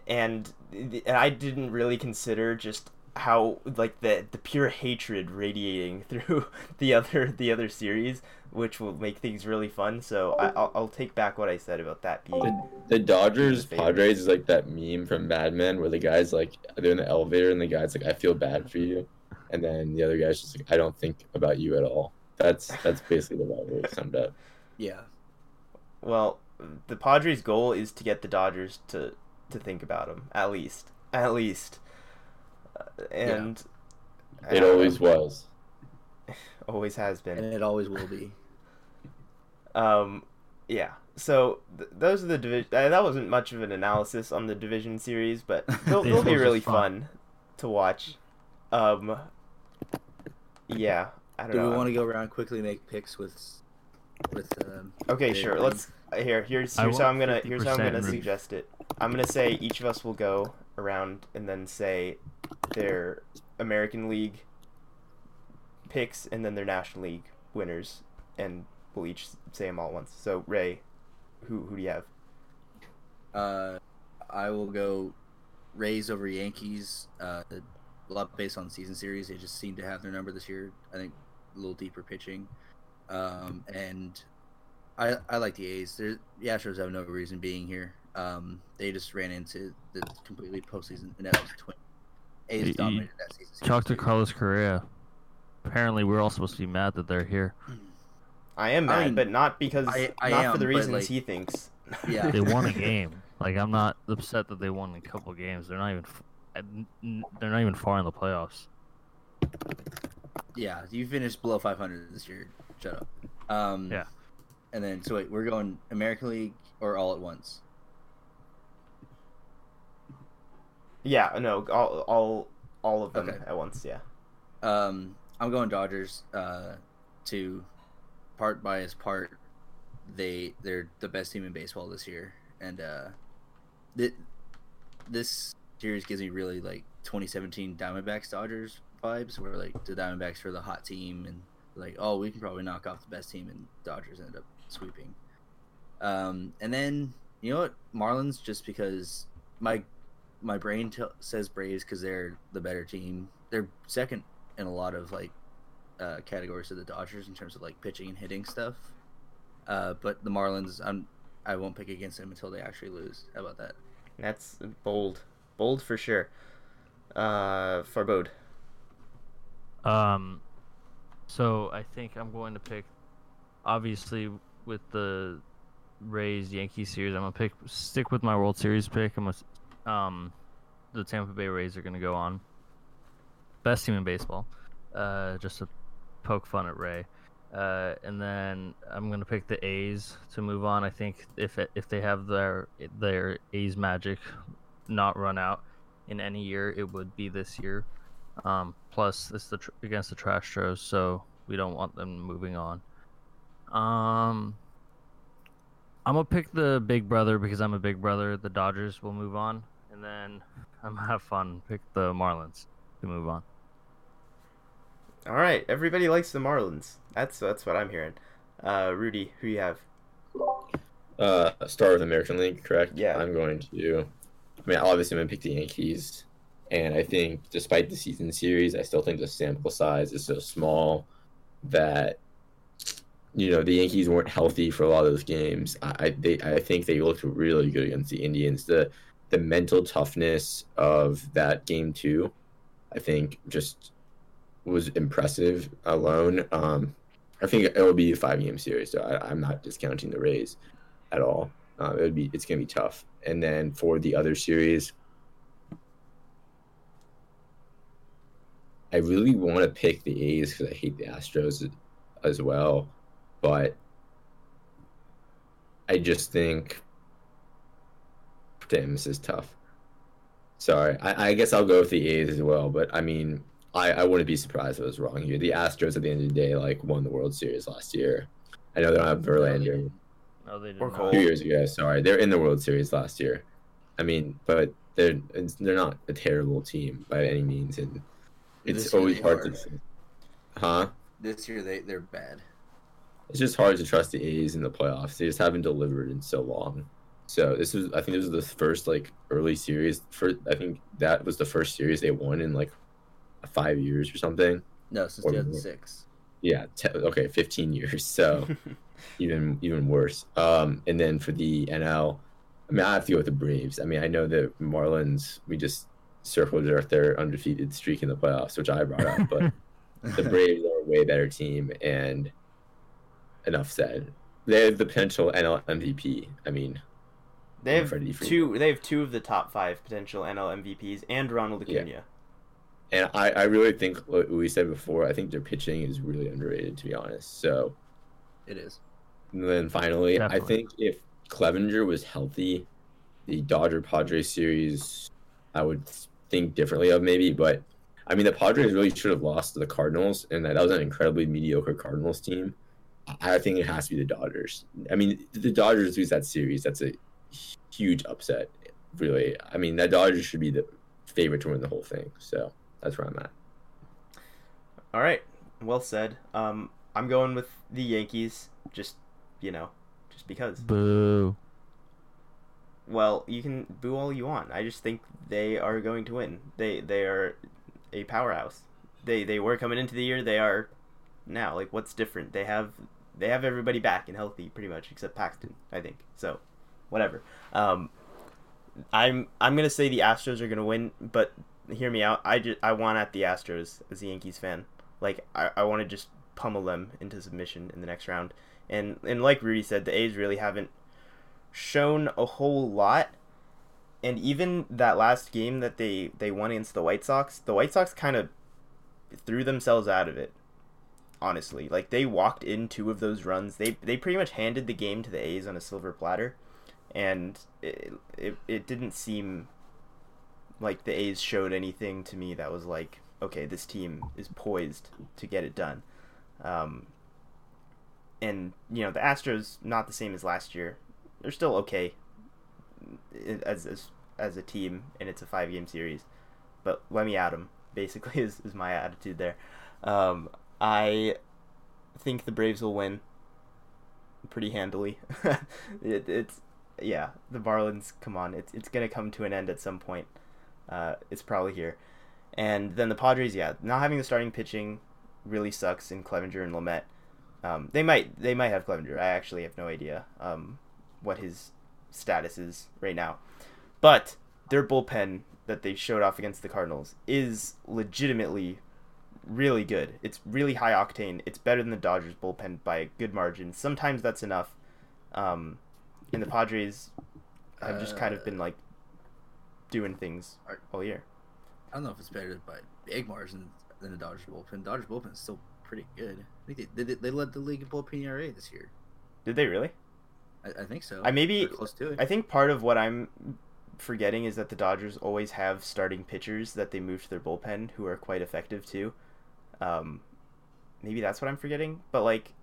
and, and I didn't really consider just how like the the pure hatred radiating [laughs] through the other the other series which will make things really fun so I, I'll, I'll take back what I said about that being The, the Dodgers. Padres is like that meme from Mad Men where the guy's like they're in the elevator and the guy's like I feel bad for you, and then the other guy's just like I don't think about you at all. That's that's basically the rivalry summed up. yeah, Well, the Padres' goal is to get the Dodgers to to think about him at least, at least, Uh, and It uh, always was. [laughs] always has been. and it always will be. [laughs] Um, yeah. So th- those are the division. Uh, that wasn't much of an analysis on the division series, but [laughs] they'll, they'll be really fun. fun to watch. Um, yeah. I don't Do know. we want to go around quickly make picks with with um, Okay, Big sure. Let's uh, here. Here's here's how I'm gonna here's how I'm gonna room. suggest it. I'm gonna say each of us will go around and then say their American League picks and then their National League winners, and we'll each say them all at once. So Ray, who who do you have? Uh, I will go Rays over Yankees. Uh, a lot based on season series. They just seem to have their number this year. I think a little deeper pitching. Um, and I I like the A's. They're, the Astros have no reason being here. Um, they just ran into the completely postseason was twin. You- A's you dominated that season. Talk to. Carlos Correa. Apparently, we're all supposed to be mad that they're here. I am I mad, mean, but not because I- I not am, for the reasons like- he thinks. [laughs] Yeah. They won a [laughs] game. Like I'm not upset that they won a couple games. They're not even. f- n- n- They're not even far in the playoffs. Yeah, you finished below 500 this year. Shut up. Um, Yeah. And then, so wait, we're going American League or all at once? Yeah, no, all all all of them Okay. at once. Yeah. Um, I'm going Dodgers. Uh, to part bias, part they they're the best team in baseball this year, and uh, th- this series gives me really like 2017 Diamondbacks Dodgers vibes, where like the Diamondbacks were the hot team, and like oh we can probably knock off the best team, and Dodgers ended up sweeping. Um, and then you know what, Marlins, just because my my brain t- says Braves because they're the better team. They're second in a lot of like uh, categories of the Dodgers in terms of like pitching and hitting stuff. Uh, but the Marlins, I'm I won't pick against them until they actually lose. How about that? That's bold, bold for sure. Uh, Farbode. Um, so I think I'm going to pick. Obviously, with the Rays Yankees series, I'm gonna pick stick with my World Series pick. I'm gonna, um, the Tampa Bay Rays are gonna go on. Best team in baseball. Uh, just to poke fun at Ray. Uh, and then I'm gonna pick the A's to move on. I think if if they have their their A's magic not run out in any year, it would be this year. Um, plus, it's the tr- against the Trash Tros, so we don't want them moving on. Um, I'm gonna pick the Big Brother because I'm a Big Brother. The Dodgers will move on, then I'm gonna have fun. Pick the Marlins to move on. All right, everybody likes the Marlins. That's that's what I'm hearing. Uh, Rudy, who you have? Uh, start with American League, correct? Yeah. I'm going to. I mean, obviously, I'm going to pick the Yankees. And I think, despite the season series, I still think the sample size is so small that you know the Yankees weren't healthy for a lot of those games. I I, they, I think they looked really good against the Indians. The the mental toughness of that game too, I think just was impressive alone. Um, I think it will be a five game series, so I, I'm not discounting the Rays at all. Uh, it would be it's gonna be tough. And then for the other series, I really want to pick the A's because I hate the Astros as well, but I just think damn this is tough. Sorry, I, I guess I'll go with the A's as well, but I mean I, I wouldn't be surprised if I was wrong here. The Astros at the end of the day like won the World Series last year. I know they don't have Verlander No, they did Or not. Cole. two years ago. Sorry, they're in the World Series last year. I mean, but they're it's, they're not a terrible team by any means, and it's This always hard are. to. Huh? This year they they're bad. It's just hard to trust the A's in the playoffs. They just haven't delivered in so long. So this was, I think, this was the first like early series. For I think that was the first series they won in like five years or something. No, since Or- 2006. Yeah. Te- okay, fifteen years. So. [laughs] even even worse. Um, and then for the NL, I mean, I have to go with the Braves. I mean, I know the Marlins. We just circled their their undefeated streak in the playoffs, which I brought up, but the [laughs] Braves are a way better team. And enough said. They have the potential NL MVP. I mean, They have Freddie Freeman. two. They have two of the top five potential NL MVPs and Ronald Acuna. Yeah. And I, I really think what we said before. I think their pitching is really underrated, to be honest. So it is. And then finally, I think if Clevenger was healthy, the Dodger Padres series, I would think differently of maybe. But I mean, the Padres really should have lost to the Cardinals, and that was an incredibly mediocre Cardinals team. I I think it has to be the Dodgers. I mean, the Dodgers lose that series. That's a huge upset, really. I mean, that Dodgers should be the favorite to win the whole thing. So that's where I'm at. All right, well said. Um, I'm going with the Yankees. Just you know, just because. Boo. Well, you can boo all you want. I just think they are going to win. They they are a powerhouse. They they were coming into the year. They are now. Like, what's different? They have they have everybody back and healthy, pretty much, except Paxton. I think so. Whatever. Um, I'm I'm gonna say the Astros are gonna win, but hear me out. I just I want at the Astros as a Yankees fan. Like I, I want to just pummel them into submission in the next round. And and like Rudy said, the A's really haven't shown a whole lot. And even that last game that they they won against the White Sox, the White Sox kind of threw themselves out of it. Honestly, like they walked in two of those runs. They they pretty much handed the game to the A's on a silver platter, and it it, it didn't seem like the A's showed anything to me that was like, okay, this team is poised to get it done. Um, and you know the Astros not the same as last year. They're still okay as as, as a team, and it's a five game series. But let me at them. Basically, [laughs] is, is my attitude there. Um, I think the Braves will win pretty handily. [laughs] it, it's yeah, the Marlins. Come on, it's it's gonna come to an end at some point. Uh, it's probably here, and then the Padres. Yeah, not having the starting pitching really sucks in Clevenger and Lamet. Um, they might they might have Clevenger. I actually have no idea um, what his status is right now, but their bullpen that they showed off against the Cardinals is legitimately really good. It's really high octane. It's better than the Dodgers bullpen by a good margin. Sometimes that's enough. Um, and the Padres have just kind of been like doing things all year. I don't know if it's better by big margins than the Dodgers bullpen. Dodgers bullpen is still pretty good. I think they they, they led the league in bullpen ERA this year. Did they really? I, I think so. I maybe- They're close to it. I think part of what I'm forgetting is that the Dodgers always have starting pitchers that they move to their bullpen who are quite effective too. Um, maybe that's what I'm forgetting. But like,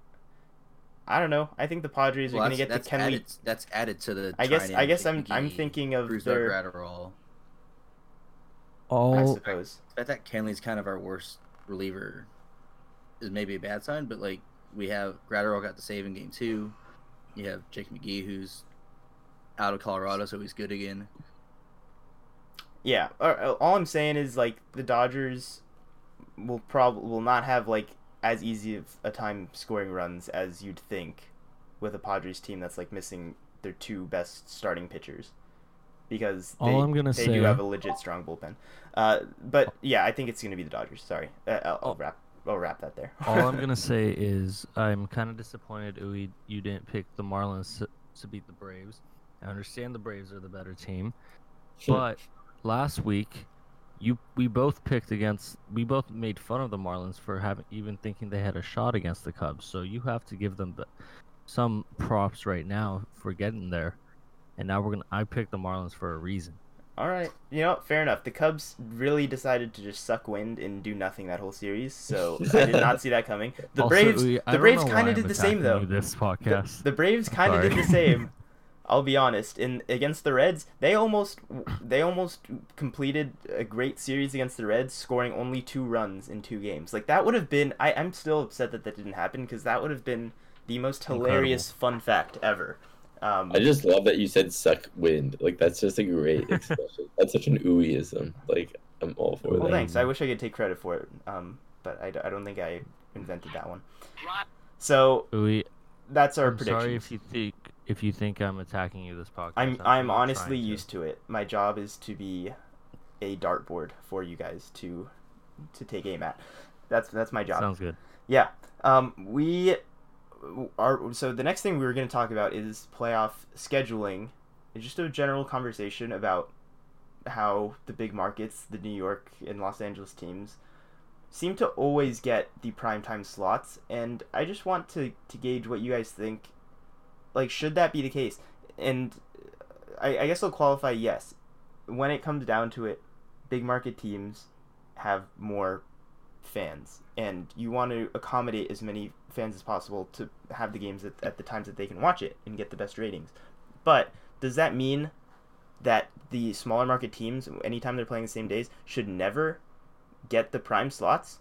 I don't know. I think the Padres Well, are going to that's- get the that's Kenley. added, that's added to the. I guess. I guess I'm. Jake I'm thinking of Bruce their. Graterol. Oh. I suppose. I thought Kenley's kind of our worst reliever. Is maybe a bad sign, but like we have Graterol got the save in game two. You have Jake McGee who's out of Colorado, so he's good again. Yeah. All all I'm saying is like the Dodgers will probably will not have like as easy of a time scoring runs as you'd think with a Padres team that's like missing their two best starting pitchers because they, All I'm gonna they say- do have a legit strong bullpen. Uh, but yeah, I think it's gonna be the Dodgers. Sorry, uh, I'll, I'll Oh. wrap I'll wrap that there. All I'm [laughs] gonna say is I'm kind of disappointed, Uwe, you didn't pick the Marlins to, to beat the Braves. I understand the Braves are the better team, [laughs] but last week, you we both picked against. We both made fun of the Marlins for having even thinking they had a shot against the Cubs. So you have to give them the, some props right now for getting there. And now we're gonna. I picked the Marlins for a reason. All right, you know, fair enough. The Cubs really decided to just suck wind and do nothing that whole series, so [laughs] I did not see that coming. The Also, Braves, Uwe, I the Braves kind of did the same though. This The, podcast. the Braves kind of did the same. [laughs] I'll be honest. In against the Reds, they almost they almost completed a great series against the Reds, scoring only two runs in two games. Like that would have been. I, I'm still upset that that didn't happen because that would have been the most hilarious fun fact ever. Um, I just love that you said "suck wind." Like that's just a great [laughs] expression. that's such an ooeyism. Like I'm all for well, that. thanks. I wish I could take credit for it, um, but I, I don't think I invented that one. So Uwe, that's our I'm sorry if you think if you think I'm attacking you this podcast. I'm not I'm honestly trying to. used to it. My job is to be a dartboard for you guys to to take aim at. That's that's my job. Sounds good. Yeah. Um, we are so the next thing we were going to talk about is playoff scheduling. It's just a general conversation about how the big markets, the New York and Los Angeles teams, seem to always get the primetime slots, and I just want to to gauge what you guys think. Like, should that be the case? And I, I guess I'll qualify yes. When it comes down to it, big market teams have more fans and you want to accommodate as many fans as possible to have the games at, at the times that they can watch it and get the best ratings but does that mean that the smaller market teams anytime they're playing the same days should never get the prime slots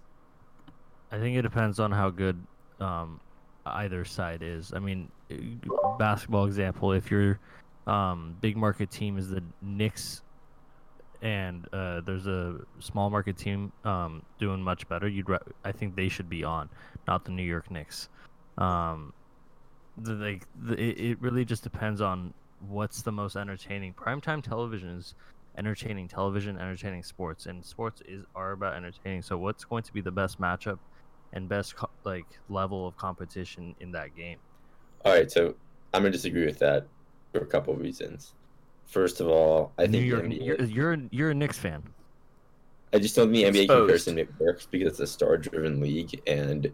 I think it depends on how good um, either side is. I mean, uh, basketball example, if your um, big market team is the Knicks and uh, there's a small market team um, doing much better, you'd ra- I think they should be on, not the New York Knicks. Um, the, like the, it, it really just depends on what's the most entertaining. Primetime television is entertaining television, entertaining sports, and sports is are about entertaining. So what's going to be the best matchup and best co- like level of competition in that game? All right, so I'm gonna disagree with that for a couple of reasons. First of all, I think York, NBA you're, you're you're a Knicks fan. I just don't think the NBA Exposed. comparison works because it's a star-driven league, and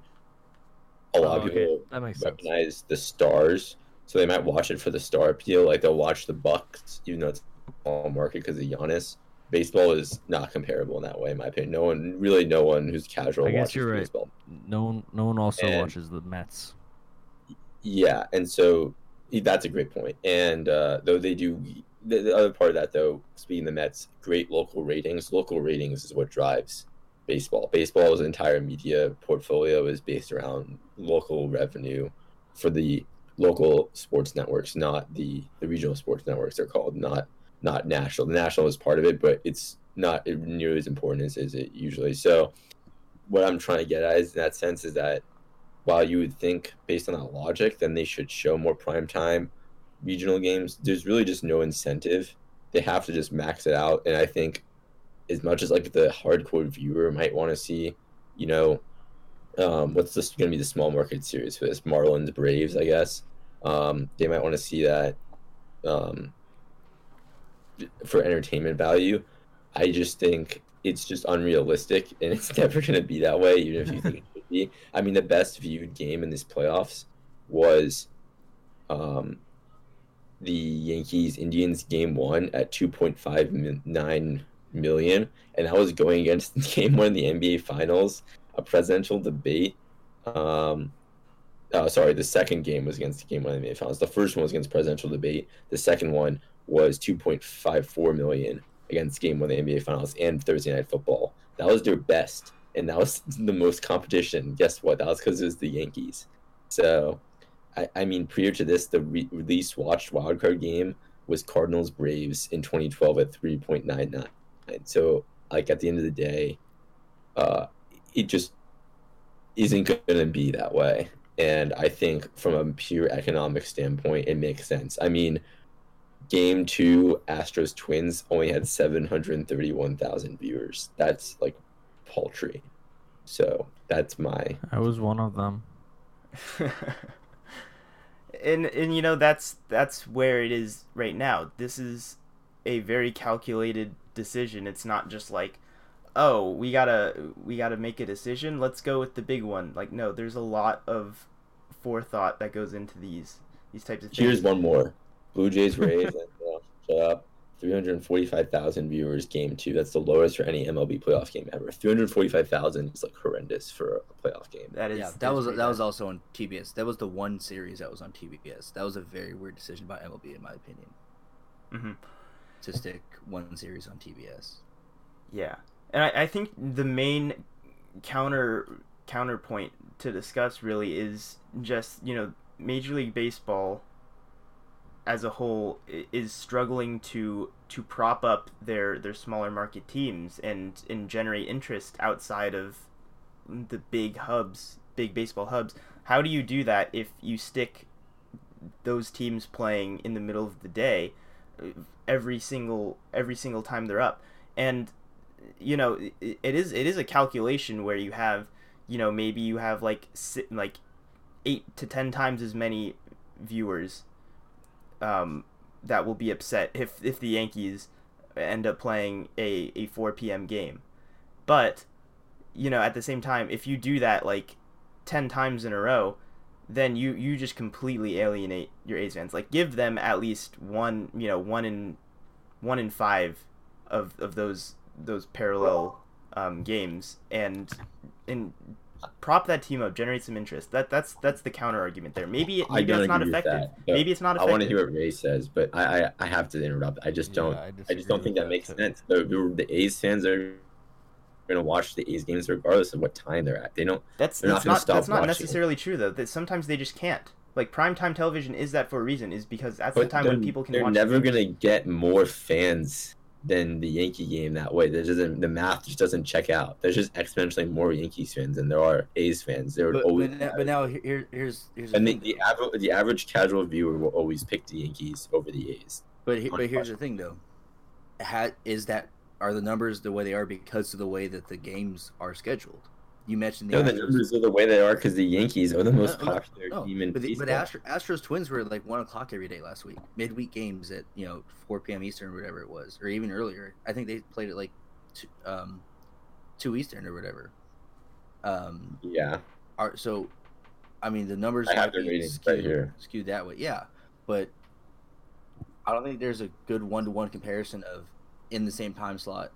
a lot Oh, of okay. people That makes sense. recognize the stars, so they might watch it for the star appeal. Like they'll watch the Bucks, even though it's a small market because of Giannis. Baseball is not comparable in that way, in my opinion. No one, really, no one who's casual I guess watches you're right. baseball. No one, no one also And- watches the Mets. Yeah, and so that's a great point. And uh, though they do, the, the other part of that, though, speaking the Mets, great local ratings. Local ratings is what drives baseball. Baseball's entire media portfolio is based around local revenue for the local sports networks, not the the regional sports networks. They're called not not national. The national is part of it, but it's not nearly as important as it usually. So, what I'm trying to get at is in that sense is that while you would think based on that logic, then they should show more prime time regional games. There's really just no incentive. They have to just max it out. And I think as much as like the hardcore viewer might want to see, you know, um, what's this going to be the small market series for this Marlins Braves, I guess. Um, they might want to see that um, for entertainment value. I just think it's just unrealistic, [laughs] and it's never going to be that way, even if you think it [laughs] should be. I mean, the best viewed game in this playoffs was um, the Yankees Indians game one at 2.59 million, and that was going against [laughs] game one in the NBA Finals, a presidential debate. Um, uh, sorry, the second game was against the game one of the NBA Finals. The first one was against presidential debate. The second one was 2.54 million against game one of the NBA Finals and Thursday Night Football. That was their best, and that was [laughs] the most competition. Guess what? That was because it was the Yankees. So, I, I mean, prior to this, the re- least watched wildcard game was Cardinals Braves in 2012 at 3.99. So, like at the end of the day, uh, it just isn't going to be that way. And I think from a pure economic standpoint, it makes sense. I mean, game two, Astros Twins only had 731,000 viewers. That's like paltry. So that's my. I was one of them. [laughs] and and you know that's that's where it is right now. This is a very calculated decision. It's not just like, oh, we gotta we gotta make a decision. Let's go with the big one. Like no, there's a lot of forethought that goes into these these types of things. Here's one more: Blue Jays Rays. shut up. 345,000 viewers game two. That's the lowest for any MLB playoff game ever. 345,000 is like horrendous for a playoff game. That is yeah, that was that was also on TBS. That was the one series that was on TBS. That was a very weird decision by MLB, in my opinion, hmm to stick one series on TBS. Yeah, and I, I think the main counter counterpoint to discuss really is just you know Major League Baseball as a whole is struggling to to prop up their their smaller market teams and and generate interest outside of the big hubs, big baseball hubs. How do you do that if you stick those teams playing in the middle of the day uh, every single every single time they're up? And you know, it, it is it is a calculation where you have, you know, maybe you have like like 8 to 10 times as many viewers um, that will be upset if if the Yankees end up playing a, a 4 p.m. game. But you know, at the same time, if you do that like 10 times in a row, then you you just completely alienate your A's fans. Like give them at least one, you know, one in one in 5 of of those those parallel um, games and and prop that team up, generate some interest. That that's that's the counter argument there. Maybe I maybe don't it's not effective. that, maybe it's not effective. I want to hear what Ray says, but I, I, I have to interrupt. I just don't. I I, just don't think with that makes too. sense. The, the, the A's fans are going to watch the A's games regardless of what time they're at. They don't. That's They're not that's gonna not, stop that's not watching. necessarily true though. That sometimes they just can't. Like primetime television is that for a reason. Is because that's the time when people can they're watch. never games. going to get more fans than the Yankee game that way. There doesn't the math just doesn't check out. There's just exponentially more Yankees fans than there are A's fans. There would But, always but, now, but now here, here's here's the and the, thing, the average the average casual viewer will always pick the Yankees over the A's. But he- but here's the thing though, ha, is that are the numbers the way they are because of the way that the games are scheduled? You mentioned the No, the numbers are the way they are because the Yankees are the most No, popular no, team in but, the, but. Astro, Astros Twins were like one o'clock every day last week. Midweek games at you know 4 p.m. Eastern or whatever it was, or even earlier. I think they played at like two, um, two Eastern or whatever. Um, yeah, are so. I mean, the numbers I have might the skewed, right here. skewed that way. Yeah, but I don't think there's a good one-to-one comparison of in the same time slot.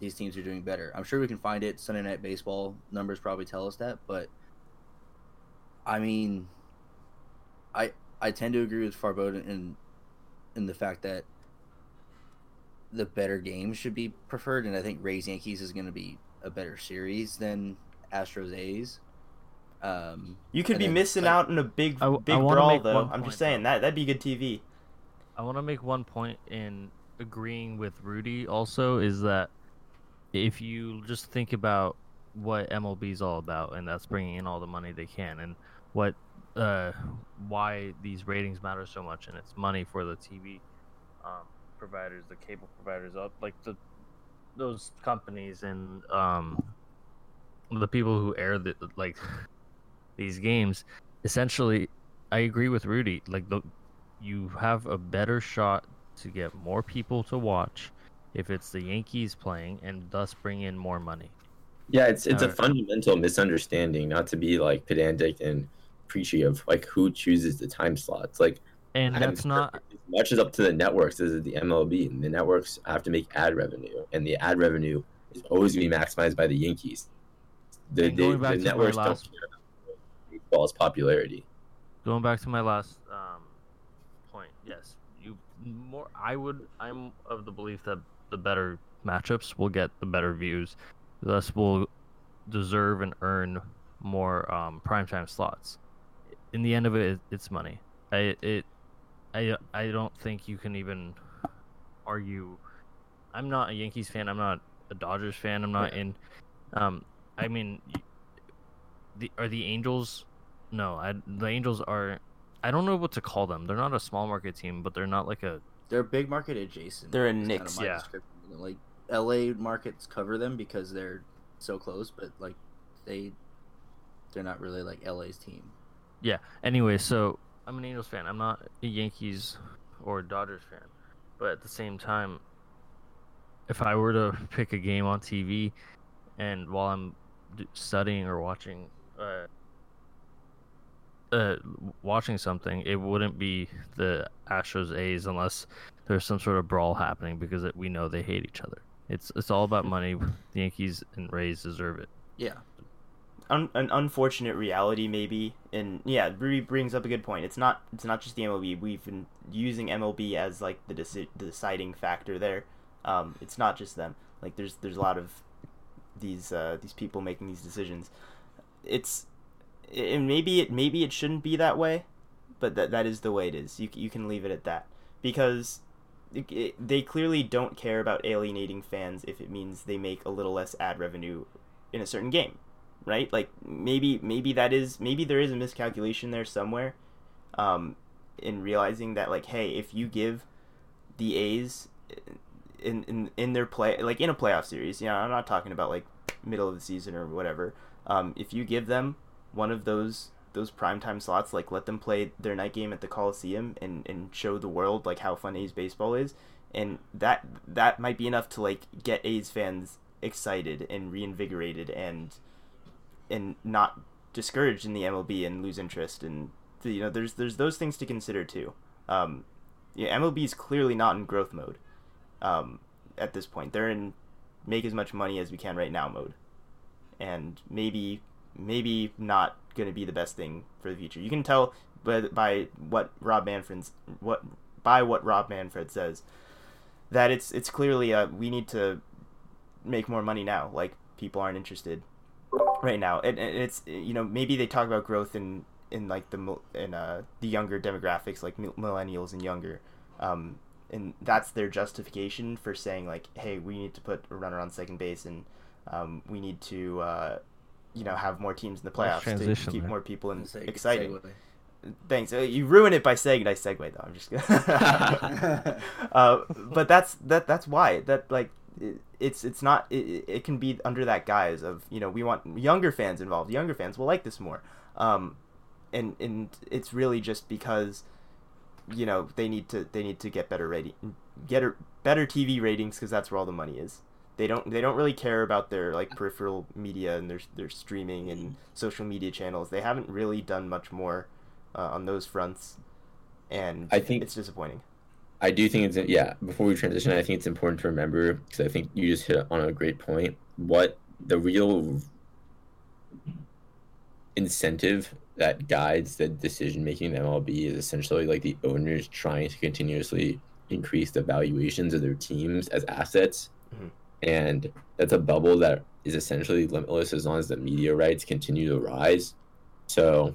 These teams are doing better. I'm sure we can find it. Sunday Night Baseball numbers probably tell us that, but I mean, I I tend to agree with Farbod in in the fact that the better games should be preferred, and I think Rays Yankees is going to be a better series than Astros A's. Um, You could be then, missing like- out in a big I w- I big wanna brawl though. I'm point, just saying though. that that'd be good TV. I want to make one point in agreeing with Rudy also is that if you just think about what MLB is all about, and that's bringing in all the money they can, and what uh, why these ratings matter so much, and it's money for the TV um, providers, the cable providers, like the those companies and um, the people who air the like these games. Essentially, I agree with Rudy. Like the you have a better shot to get more people to watch if it's the Yankees playing and thus bring in more money. yeah. It's it's a Alright. fundamental misunderstanding. Not to be like pedantic and preachy of like who chooses the time slots. Like And I'm that's not as much as up to the networks as the MLB, and the networks have to make ad revenue, and the ad revenue is always going to be maximized by the Yankees. The, And the, the networks last- don't care about baseball's popularity. going back to my last um, point. Yes, you more. I would. I'm of the belief that the better matchups we'll get the better views, thus we'll deserve and earn more um, primetime slots. In the end of it, it it's money. I it. I I don't think you can even argue. I'm not a Yankees fan. I'm not a Dodgers fan. I'm not Yeah. in. Um, I mean, the are the Angels? No, I, the Angels are. I don't know what to call them. They're not a small market team, but they're not like a. They're big market adjacent. They're a is kinda yeah. description. Like LA markets cover them because they're so close, but like they they're not really like LA's team. Yeah. Anyway, so I'm an Angels fan. I'm not a Yankees or Dodgers fan, but at the same time, if I were to pick a game on TV, and while I'm studying or watching, uh, uh, watching something, it wouldn't be the Astros A's unless there's some sort of brawl happening because it, we know they hate each other. It's it's all about money. The Yankees and Rays deserve it. Yeah. Un- an unfortunate reality maybe and yeah Rudy brings up a good point it's not it's not just the MLB we've been using MLB as like the, deci- deciding factor there um it's not just them like there's there's a lot of these uh these people making these decisions it's and maybe it maybe it shouldn't be that way but that that is the way it is you you can leave it at that because it, it, they clearly don't care about alienating fans if it means they make a little less ad revenue in a certain game right? Like maybe maybe that is maybe there is a miscalculation there somewhere, um, in realizing that like hey, if you give the A's in in in their play like in a playoff series, you know, I'm not talking about like middle of the season or whatever. Um, if you give them one of those those primetime slots, like let them play their night game at the Coliseum and and show the world like how fun A's baseball is, and that that might be enough to like get A's fans excited and reinvigorated and and not discouraged in the MLB and lose interest and you know there's there's those things to consider too. Um, yeah, MLB is clearly not in growth mode um, at this point. They're in make as much money as we can right now mode, and maybe maybe not going to be the best thing for the future. You can tell by, by what Rob Manfred's what by what Rob Manfred says that it's it's clearly uh, we need to make more money now. Like people aren't interested right now, and, and it's you know maybe they talk about growth in in like the in uh the younger demographics like millennials and younger, um, and that's their justification for saying like hey we need to put a runner on second base and um, we need to uh, you know have more teams in the Nice playoffs to keep there. more people in It's a good exciting. segue. Thanks. Uh, you ruin it by saying nice segue though. I'm just gonna. [laughs] uh, but that's that. That's why that like it, it's it's not. It, it can be under that guise of you know we want younger fans involved. Younger fans will like this more. Um, and and it's really just because you know they need to they need to get better rating get a, better TV ratings because that's where all the money is. They don't they don't really care about their like peripheral media and their their streaming and social media channels. They haven't really done much more uh, on those fronts, and I think- it's disappointing. I do think it's yeah. Before we transition, I think it's important to remember because I think you just hit on a great point. What the real incentive that guides the decision making in MLB is essentially like the owners trying to continuously increase the valuations of their teams as assets, Mhm. And that's a bubble that is essentially limitless as long as the media rights continue to rise. So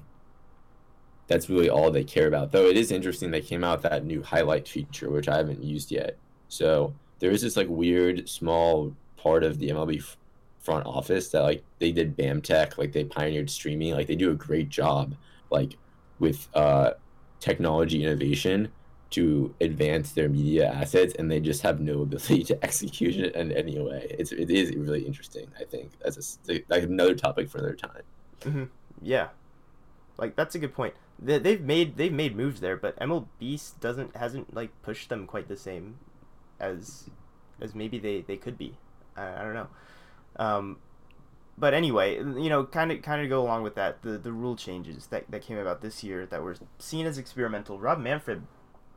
that's really all they care about. Though it is interesting they came out with that new highlight feature, which I haven't used yet. So there is this like weird small part of the MLB f- front office that like they did BAMTech, like they pioneered streaming, like they do a great job, like with uh, technology innovation to advance their media assets, and they just have no ability to execute it in any way. It's it is really interesting. I think that's a, like another topic for another time. Yeah, like that's a good point. They, they've made they've made moves there, but MLB doesn't hasn't like pushed them quite the same as as maybe they they could be. I, I don't know. Um, but anyway, you know, kind of kind of go along with that. The the rule changes that that came about this year that were seen as experimental. Rob Manfred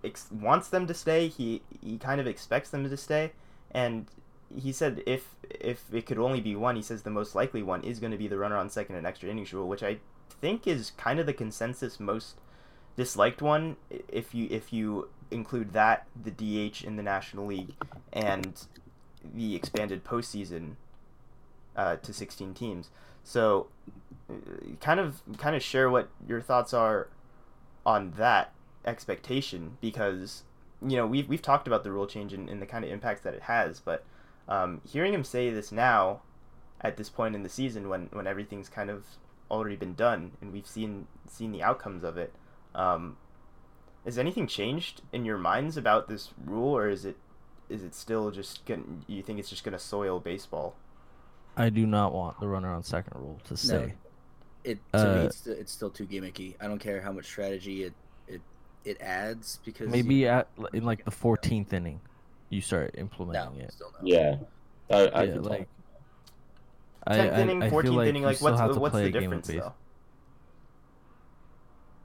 ex- wants them to stay. He he kind of expects them to stay, and he said if if it could only be one, he says the most likely one is going to be the runner on second and extra innings rule, which I think is kind of the consensus most disliked one. If you if you include that, the DH in the National League, and the expanded postseason uh, to 16 teams. So, uh, kind of kind of share what your thoughts are on that expectation because you know we've we've talked about the rule change and, and the kind of impacts that it has, but um, hearing him say this now, at this point in the season when when everything's kind of already been done, and we've seen seen the outcomes of it. Um, has anything changed in your minds about this rule, or is it is it still just gonna, you think it's just going to soil baseball? I do not want the runner on second rule to stay. It to me, Uh, it's, it's still too gimmicky. I don't care how much strategy it it it adds because Maybe at in like the 14th inning, you start no, implementing it. Yeah. I, I yeah, like. I, Tenth I- inning, fourteenth like inning, you like what's have what's the a game of difference though?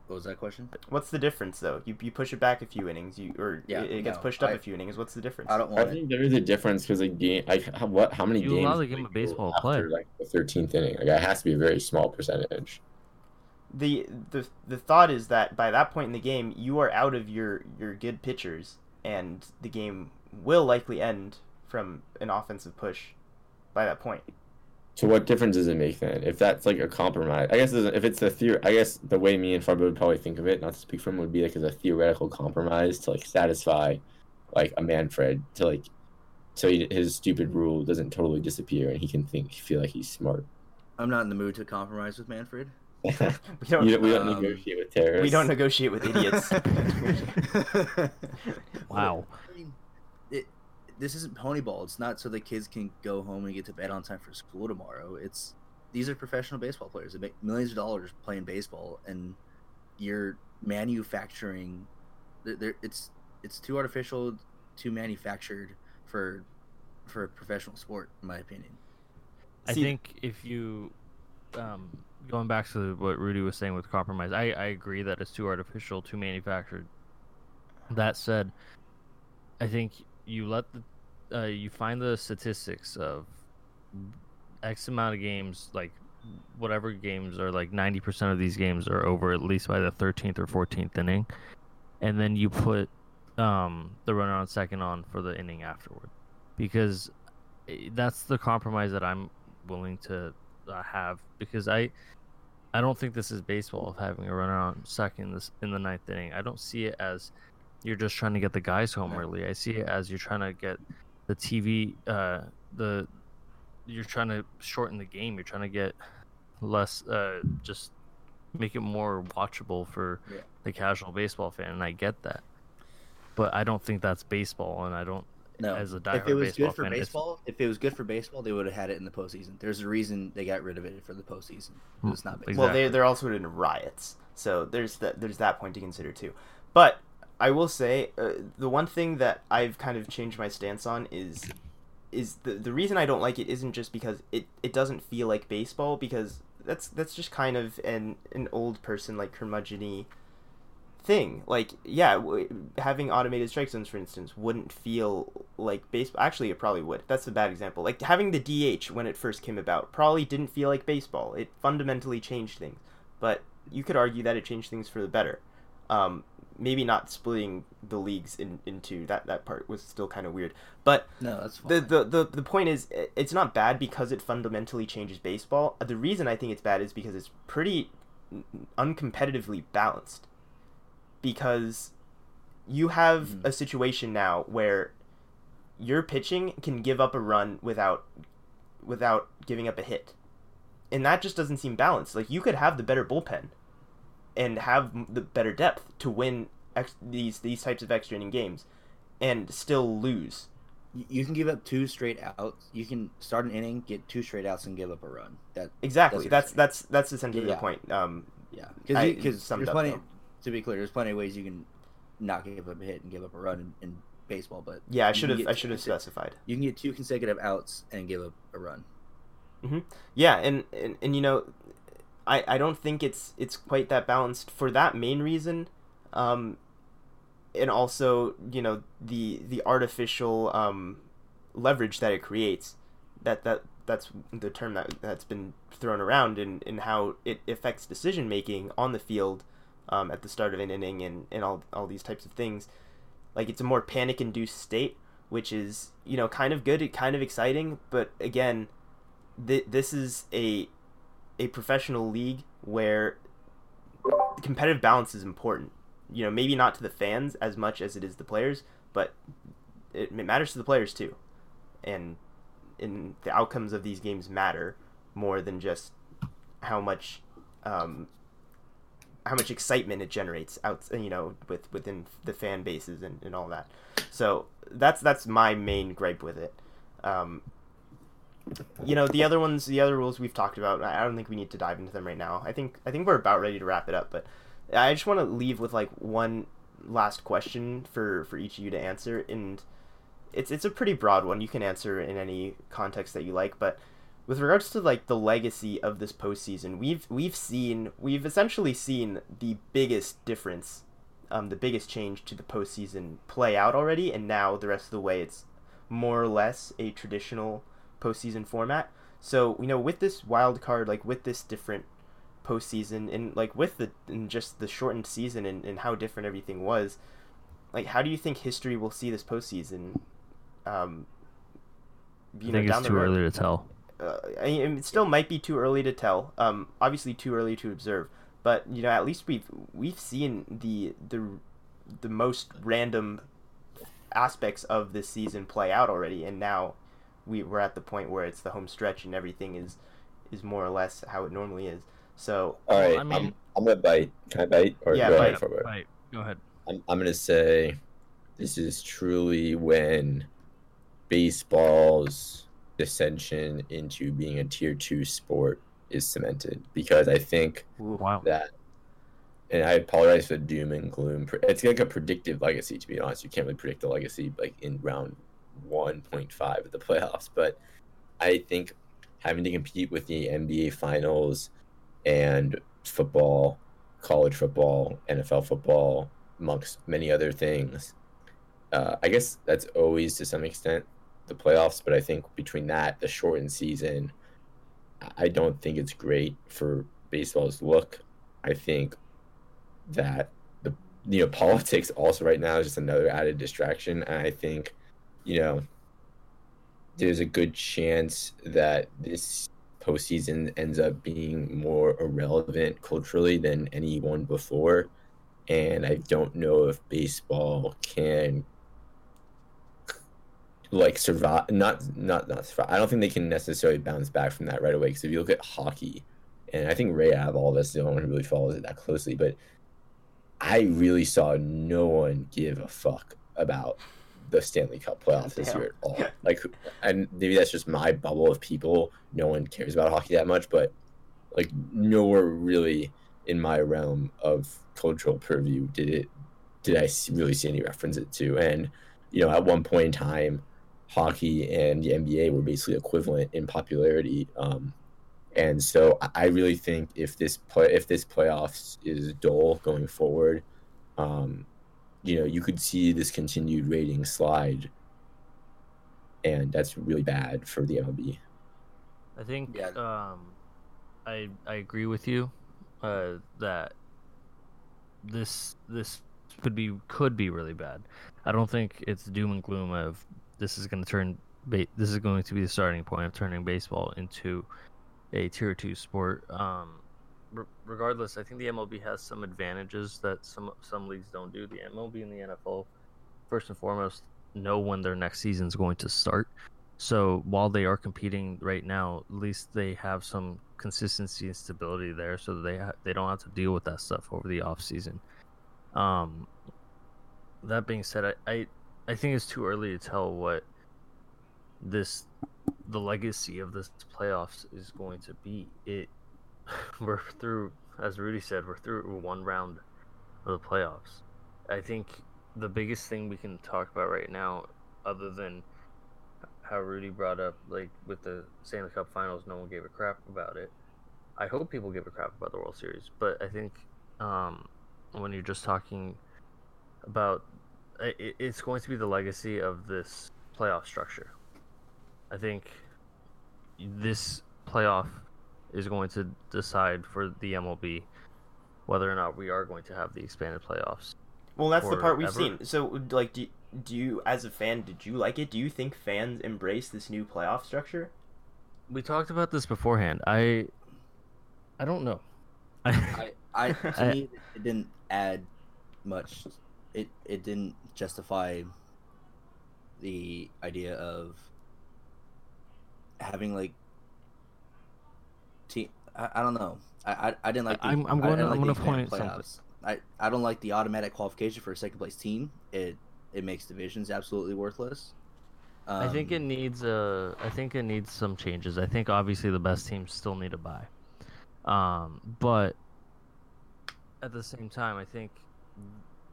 What was that question? What's the difference though? You, you push it back a few innings, you or Yeah, it, it gets no, pushed up I- a few innings. What's the difference? I don't know. I want it. think there is a difference because a game, like how, what, how many You games allow the do game they of baseball go to play. after, like the thirteenth inning? Like it has to be a very small percentage. The the the thought is that by that point in the game, you are out of your your good pitchers, and the game will likely end from an offensive push by that point. So what difference does it make then? If that's like a compromise, I guess if it's the theory, I guess the way me and Farbod would probably think of it, not to speak for him, would be like as a theoretical compromise to like satisfy, like a Manfred to like, so he, his stupid rule doesn't totally disappear and he can think feel like he's smart. I'm not in the mood to compromise with Manfred. [laughs] We don't you, we don't Um, negotiate with terrorists. we don't negotiate with idiots. [laughs] Wow. I mean, it, this isn't pony ball. It's not so the kids can go home and get to bed on time for school tomorrow. It's these are professional baseball players. They make millions of dollars playing baseball, and you're manufacturing. they're- they're- It's it's too artificial, too manufactured for for a professional sport, in my opinion. I See- think if you, um, going back to what Rudy was saying with compromise, I, I agree that it's too artificial, too manufactured. That said, I think you let the, uh, you find the statistics of X amount of games, like whatever games are like 90% of these games are over at least by the 13th or 14th inning. And then you put um, the runner on second on for the inning afterward. Because eh, that's the compromise that I'm willing to uh, have because I I don't think this is baseball of having a runner on second this in the ninth inning. I don't see it as you're just trying to get the guys home early. I see it as you're trying to get the TV uh, the you're trying to shorten the game. You're trying to get less uh, just make it more watchable for Yeah. the casual baseball fan, and I get that. But I don't think that's baseball, and I don't No, as a if it was good for fan, it's- baseball, if it was good for baseball, they would have had it in the postseason. There's a reason they got rid of it for the postseason. Hmm, It's not baseball. exactly. Well, they they're also in riots, so there's that there's that point to consider too. But I will say uh, the one thing that I've kind of changed my stance on is is the the reason I don't like it isn't just because it, it doesn't feel like baseball because that's that's just kind of an an old person like curmudgeony thing. Like yeah, w- having automated strike zones for instance wouldn't feel like baseball. Actually, it probably would. That's a bad example. Like having the DH when it first came about probably didn't feel like baseball. It fundamentally changed things, but you could argue that it changed things for the better. Um, maybe not splitting the leagues in, into that that part was still kind of weird, but no, that's fine. the, the the the point is it's not bad because it fundamentally changes baseball. The reason I think it's bad is because it's pretty uncompetitively balanced. Because you have Mhm. a situation now where your pitching can give up a run without without giving up a hit. And that just doesn't seem balanced. Like you could have the better bullpen and have the better depth to win ex- these these types of extra inning games and still lose. You can give up two straight outs. You can start an inning, get two straight outs, and give up a run. That Exactly. That's That's that's that's, essentially Yeah. the point. Um, yeah, because up, plenty. though. To be clear, there's plenty of ways you can not give up a hit and give up a run in, in baseball. But yeah, I should have I should have specified. You can get two consecutive outs and give up a run. Hmm. Yeah, and, and and you know, I I don't think it's it's quite that balanced for that main reason, um, and also you know the the artificial um, leverage that it creates, that that that's the term that that's been thrown around and in how it affects decision making on the field, um, at the start of an inning and and all all these types of things, like it's a more panic induced state, which is you know kind of good, kind of exciting, but again th- this is a a professional league where competitive balance is important. You know, maybe not to the fans as much as it is the players, but it, it matters to the players too. And in the outcomes of these games matter more than just how much um, how much excitement it generates out you know with within the fan bases and, and all that. So that's that's my main gripe with it. Um, you know the other ones the other rules we've talked about i don't think we need to dive into them right now. I think i think we're about ready to wrap it up but i just want to leave with like one last question for for each of you to answer and it's it's a pretty broad one. You can answer in any context that you like but with regards to like the legacy of this postseason, we've we've seen we've essentially seen the biggest difference, um, the biggest change to the postseason play out already, and now the rest of the way it's more or less a traditional postseason format. So you know, with this wild card, like with this different postseason, and like with the and just the shortened season and, and how different everything was, like how do you think history will see this postseason? Um, you I think know, it's too road? early to tell uh, it still might be too early to tell. Um, obviously too early to observe, but you know at least we've we've seen the the the most random aspects of this season play out already, and now we we're at the point where it's the home stretch and everything is is more or less how it normally is. So all right, I mean, I'm, I'm gonna bite. Can I bite? Or yeah, go bite. Ahead, bite. Go ahead. I'm I'm gonna say this is truly when baseball's dissension into being a tier two sport is cemented because I think wow. that, and I apologize for doom and gloom. It's like a predictive legacy, to be honest. You can't really predict the legacy like in round 1.5 of the [laughs] playoffs, but I think having to compete with the NBA finals and football, college football, NFL football, amongst many other things, uh, I guess that's always to some extent the playoffs, but I think between that, the shortened season, I don't think it's great for baseball's look. I think that the you know politics [laughs] also right now is just another added distraction, and I think you know there's a good chance that this postseason ends up being more irrelevant culturally than any one before. And I don't know if baseball can like survive not not not survive. I don't think they can necessarily bounce back from that right away because if you look at hockey and I think Ray of all of us the only one who really follows it that closely but I really saw no one give a fuck about the Stanley Cup playoffs this year at all. Like, and maybe that's just my bubble of people. No one cares about hockey that much, but like nowhere really in my realm of cultural purview did it did I really see any reference it to. And you know, at one point in time, hockey and the NBA were basically equivalent in popularity. Um, and so I really think if this play if this playoffs is dull going forward, um, you know, you could see this continued rating slide, and that's really bad for the MLB. I think yeah. um, I I agree with you uh, that this this could be could be really bad. I don't think it's doom and gloom of this is going to turn this is going to be the starting point of turning baseball into a tier two sport. Um, re- regardless, I think the MLB has some advantages that some some leagues don't do. The MLB and the NFL, first and foremost, know when their next season is going to start. So while they are competing right now, at least they have some consistency and stability there, so they ha- they don't have to deal with that stuff over the off season. Um, that being said, I, I I think it's too early to tell what this the legacy of this playoffs is going to be. It [laughs] we're through as Rudy said, we're through one round of the playoffs. I think the biggest thing we can talk about right now, other than how Rudy brought up, like with the Stanley Cup Finals, no one gave a crap about it. I hope people give a crap about the World Series, but I think um, when you're just talking about it, it's going to be the legacy of this playoff structure. I think this playoff is going to decide for the MLB whether or not we are going to have the expanded playoffs. Well, that's the part we've ever. seen. So, like, do, do you, as a fan, did you like it? Do you think fans embrace this new playoff structure? We talked about this beforehand. I, I don't know. I, I, to [laughs] I, me, it didn't add much. It, it didn't justify the idea of having like team I, I don't know. I, I, I didn't like. The, I'm- I'm I gonna- didn't like I'm gonna point something. playoffs. I, I don't like the automatic qualification for a second place team. It it makes divisions absolutely worthless. I think it Um, needs uh I think it needs some changes. I think obviously the best teams still need a buy. Um, but at the same time, I think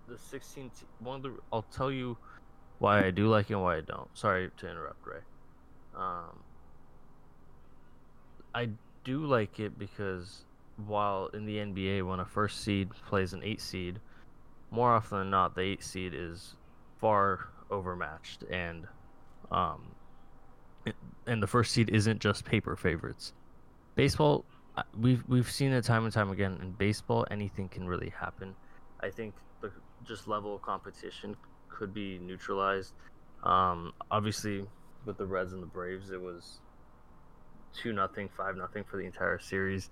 the 16 te- one of the I'll tell you why I do like it and why I don't. Sorry to interrupt, Ray. Um, I do like it because while in the NBA, when a first seed plays an eight seed, more often than not, the eight seed is far overmatched, and um, and the first seed isn't just paper favorites. Baseball, we've we've seen it time and time again. In baseball, anything can really happen. I think the just level of competition could be neutralized. Um, obviously, with the Reds and the Braves, it was two nothing, five nothing for the entire series.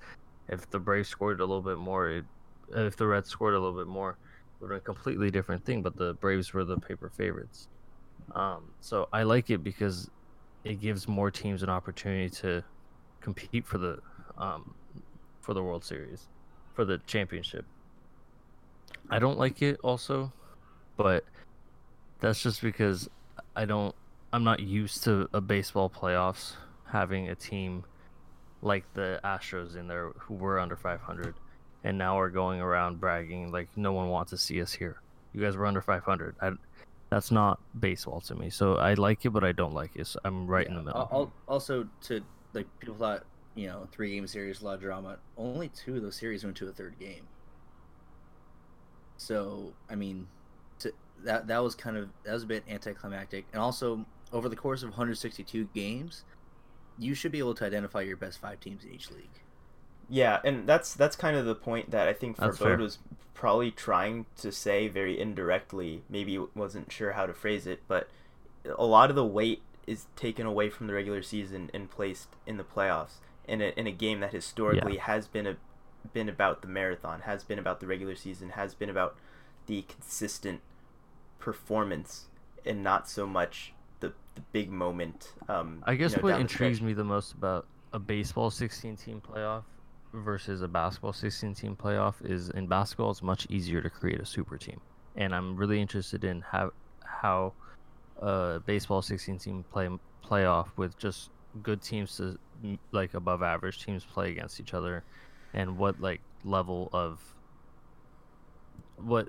If the Braves scored a little bit more, it, if the Reds scored a little bit more, it would have been a completely different thing. But the Braves were the paper favorites. Um, so I like it because it gives more teams an opportunity to compete for the um, for the World Series, for the championship. I don't like it also, but that's just because I don't. I'm not used to a baseball playoffs having a team like the Astros in there who were under 500 and now are going around bragging like no one wants to see us here. You guys were under 500. I, that's not baseball to me. So I like it, but I don't like it. So I'm right in the middle. al- Also, to like people thought you know three game series, a lot of drama. Only two of those series went to a third game. So I mean, to, that that was kind of that was a bit anticlimactic, and also over the course of 162 games, you should be able to identify your best five teams in each league. Yeah, and that's that's kind of the point that I think That's. Farbod was probably trying to say very indirectly. Maybe wasn't sure how to phrase it, but a lot of the weight is taken away from the regular season and placed in the playoffs in a in a game that historically has been a been about the marathon, has been about the regular season, has been about the consistent performance and not so much the the big moment. Um, I guess you know, what intrigues me the most about a baseball 16 team playoff versus a basketball 16 team playoff is in basketball it's much easier to create a super team. And I'm really interested in how how a baseball 16 team play playoff with just good teams to like above average teams play against each other and what like level of what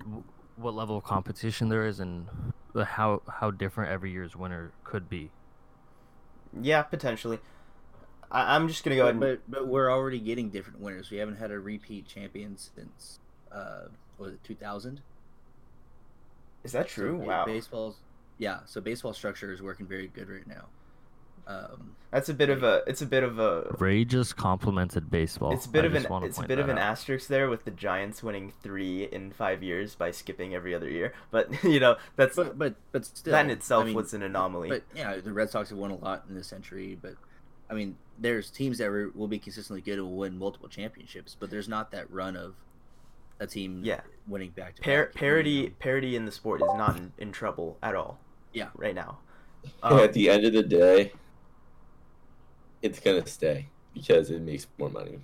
what level of competition there is and how how different every year's winner could be. Yeah, potentially. I, I'm just gonna go ahead but, and but but we're already getting different winners. We haven't had a repeat champion since uh, was it 2000? Is that true? ba- wow. Baseball's yeah. So baseball structure is working very good right now. Um, That's a bit of a it's a bit of a Ray just complimented baseball. it's a bit I of an it's a bit of an out. asterisk there with the Giants winning 3 in 5 years by skipping every other year. But [laughs] you know, that's but but but still, that in itself I mean, was an anomaly. But yeah, the Red Sox have won a lot in this century. But I mean, there's teams that will be consistently good and will win multiple championships. But there's not that run of a team Yeah. winning back to Par- back. parity parity in the sport is not in, in trouble at all. Yeah. Right now. Um, [laughs] at the end of the day, it's gonna stay because it makes more money.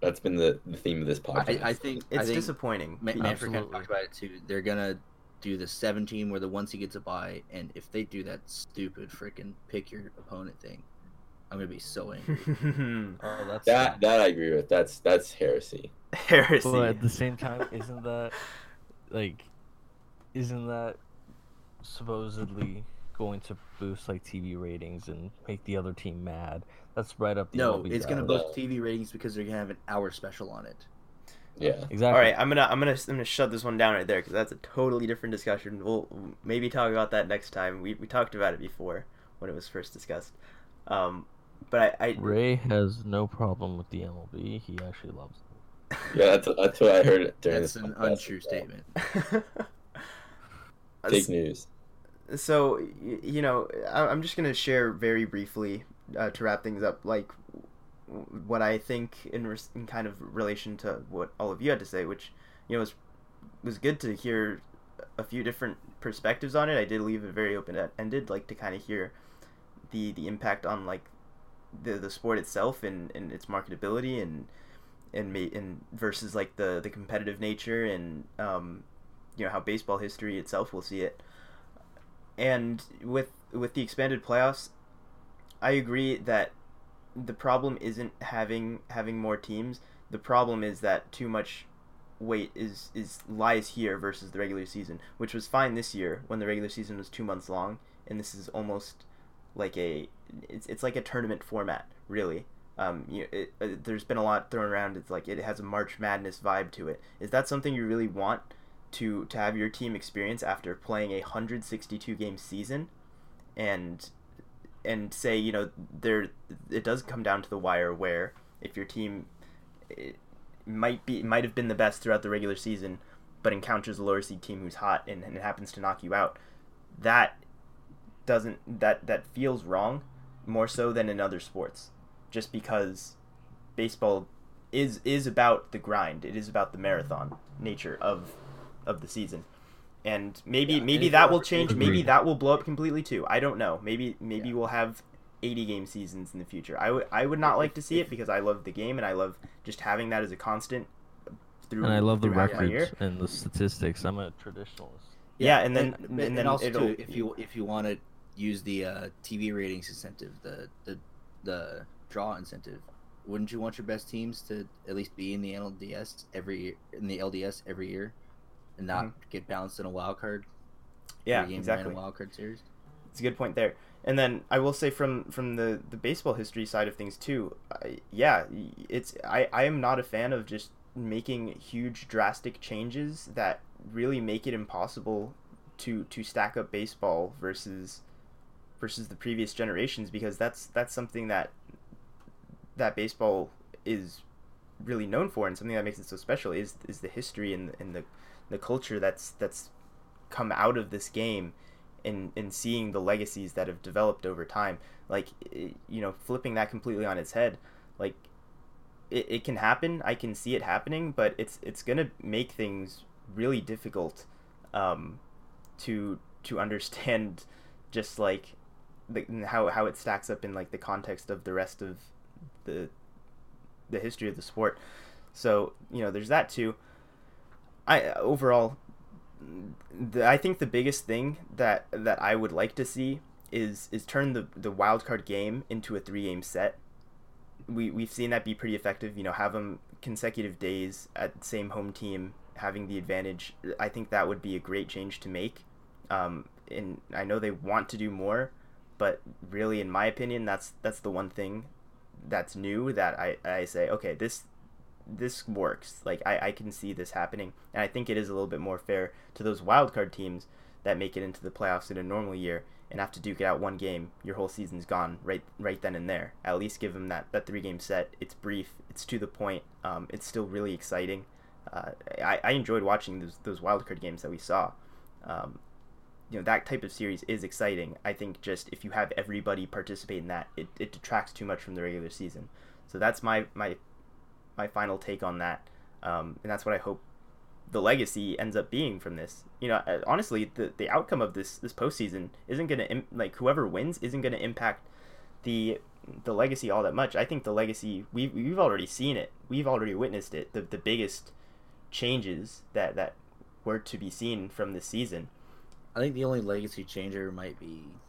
That's been the, the theme of this podcast. I, I think I it's think disappointing. Ma- Manfred kind of talked about it too. They're gonna do the seven team where the one seed gets a buy, and if they do that stupid freaking pick your opponent thing, I'm gonna be so angry. [laughs] Oh, that's that that I agree with. That's that's heresy. Heresy. But at the same time, isn't that like, isn't that supposedly going to boost like TV ratings and make the other team mad? That's right up the no, MLB's it's gonna boost TV ratings because they're gonna have an hour special on it. Yeah. exactly. All right, I'm gonna I'm gonna I'm gonna shut this one down right there because that's a totally different discussion. We'll maybe talk about that next time. We we talked about it before when it was first discussed. Um, but I, I Ray has no problem with the MLB. He actually loves it. Yeah, that's, that's what I heard during That's this an podcast. untrue statement. [laughs] Fake news. So you know i'm just going to share very briefly uh, to wrap things up like what i think in, res- in kind of relation to what all of you had to say which you know was was good to hear a few different perspectives on it i did leave it very open ended like to kind of hear the the impact on like the the sport itself and, and its marketability and and ma- and versus like the the competitive nature and um, you know how baseball history itself will see it. And with with the expanded playoffs, I agree that the problem isn't having having more teams. The problem is that too much weight is is lies here versus the regular season, which was fine this year when the regular season was two months long, and this is almost like a it's, it's like a tournament format really. Um, you, it, uh, there's been a lot thrown around. It's like it has a March Madness vibe to it. Is that something you really want to to have your team experience after playing a 162 game season, and and say you know there it does come down to the wire where if your team might be might have been the best throughout the regular season, but encounters a lower seed team who's hot and, and it happens to knock you out, that doesn't that that feels wrong more so than in other sports, just because baseball is is about the grind. It is about the marathon nature of of the season. And maybe Yeah, maybe and that will change. Maybe that will blow up completely too. I don't know. Maybe maybe Yeah. we'll have 80 game seasons in the future. I would I would not like to see it because I love the game and I love just having that as a constant through And I love the records year. and the statistics. I'm a traditionalist. Yeah, and then- but- and and, then also it'll- too, if you if you want to use the uh, TV ratings incentive, the the the draw incentive, wouldn't you want your best teams to at least be in the LDS every in the LDS every year, and not Mhm. get balanced in a wild card? Yeah, exactly. in a wild card series. It's a good point there. And then I will say from from the the baseball history side of things too. I, yeah, it's I I am not a fan of just making huge drastic changes that really make it impossible to to stack up baseball versus versus the previous generations because that's that's something that that baseball is really known for and something that makes it so special is is the history and and the the culture that's that's come out of this game and and seeing the legacies that have developed over time. Like you know flipping that completely on its head like it, it can happen. I can see it happening but it's it's gonna make things really difficult um to to understand just like the, how how it stacks up in like the context of the rest of the the history of the sport so you know there's that too i overall the, I think the biggest thing that that I would like to see is is turn the the wild card game into a three game set. We we've seen that be pretty effective. You know, have them consecutive days at the same home team having the advantage. I think that would be a great change to make. Um, and I know they want to do more, but really, in my opinion, that's that's the one thing that's new that I, I say okay this this works. Like I, I can see this happening, and I think it is a little bit more fair to those wild card teams that make it into the playoffs in a normal year and have to duke it out one game. Your whole season's gone right right then and there. At least give them that that three game set. It's brief. It's to the point. Um, it's still really exciting. Uh, I, I enjoyed watching those those wild card games that we saw. Um, you know that type of series is exciting. I think just if you have everybody participate in that, it, it detracts too much from the regular season. So that's my my my final take on that, um, and that's what I hope the legacy ends up being from this. You know, uh, honestly, the the outcome of this this postseason isn't gonna Im- like whoever wins isn't gonna impact the the legacy all that much. I think the legacy we've we've already seen it. We've already witnessed it. The the biggest changes that that were to be seen from this season. I think the only legacy changer might be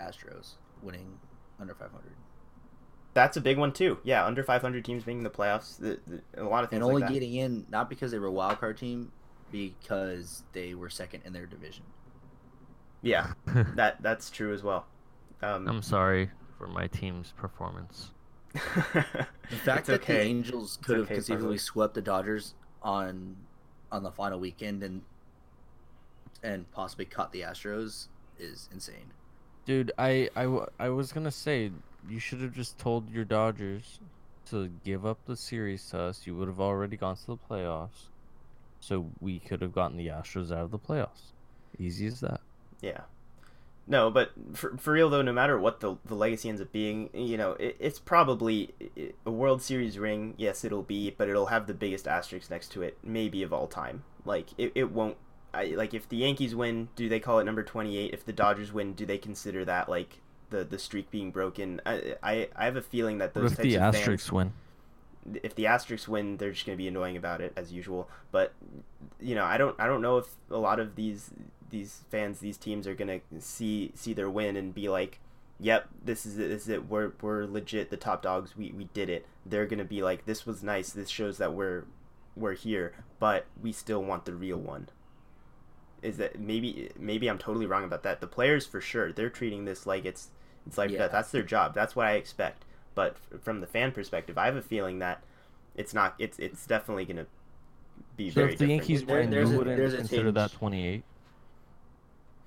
Astros winning under 500, That's a big one too. Yeah, under 500 teams making the playoffs. The, the, a lot of things and only like that. getting in not because they were a wild card team, because they were second in their division. Yeah, [laughs] that that's true as well. Um, I'm sorry for my team's performance. [laughs] The fact It's that okay. the Angels could have okay, conceivably Farley. swept the Dodgers on on the final weekend and and possibly caught the Astros is insane. Dude, I, I, I was gonna say you should have just told your Dodgers to give up the series to us. You would have already gone to the playoffs, so we could have gotten the Astros out of the playoffs. Easy as that. Yeah. No, but for, for real though, no matter what the the legacy ends up being, you know, it, it's probably a World Series ring. Yes, it'll be, but it'll have the biggest asterisk next to it, maybe of all time. Like it, it won't. I like if the Yankees win, do they call it number twenty eight? If the Dodgers win, do they consider that like the the streak being broken? I I, I have a feeling that What those if types the of Asterisks fans, win? if the Asterix win, they're just going to be annoying about it as usual. But you know, I don't I don't know if a lot of these these fans, these teams are going to see see their win and be like, "Yep, this is it. This is it. We're we're legit the top dogs. We we did it." They're going to be like, "This was nice. This shows that we're we're here, but we still want the real one." Is that maybe maybe I'm totally wrong about that? The players for sure, they're treating this like it's it's like Yeah. that. That's their job. That's what I expect. But f- from the fan perspective, I have a feeling that it's not. It's it's definitely gonna be So very if the different. Yankees There- win, there's you wouldn't there's a consider that 28.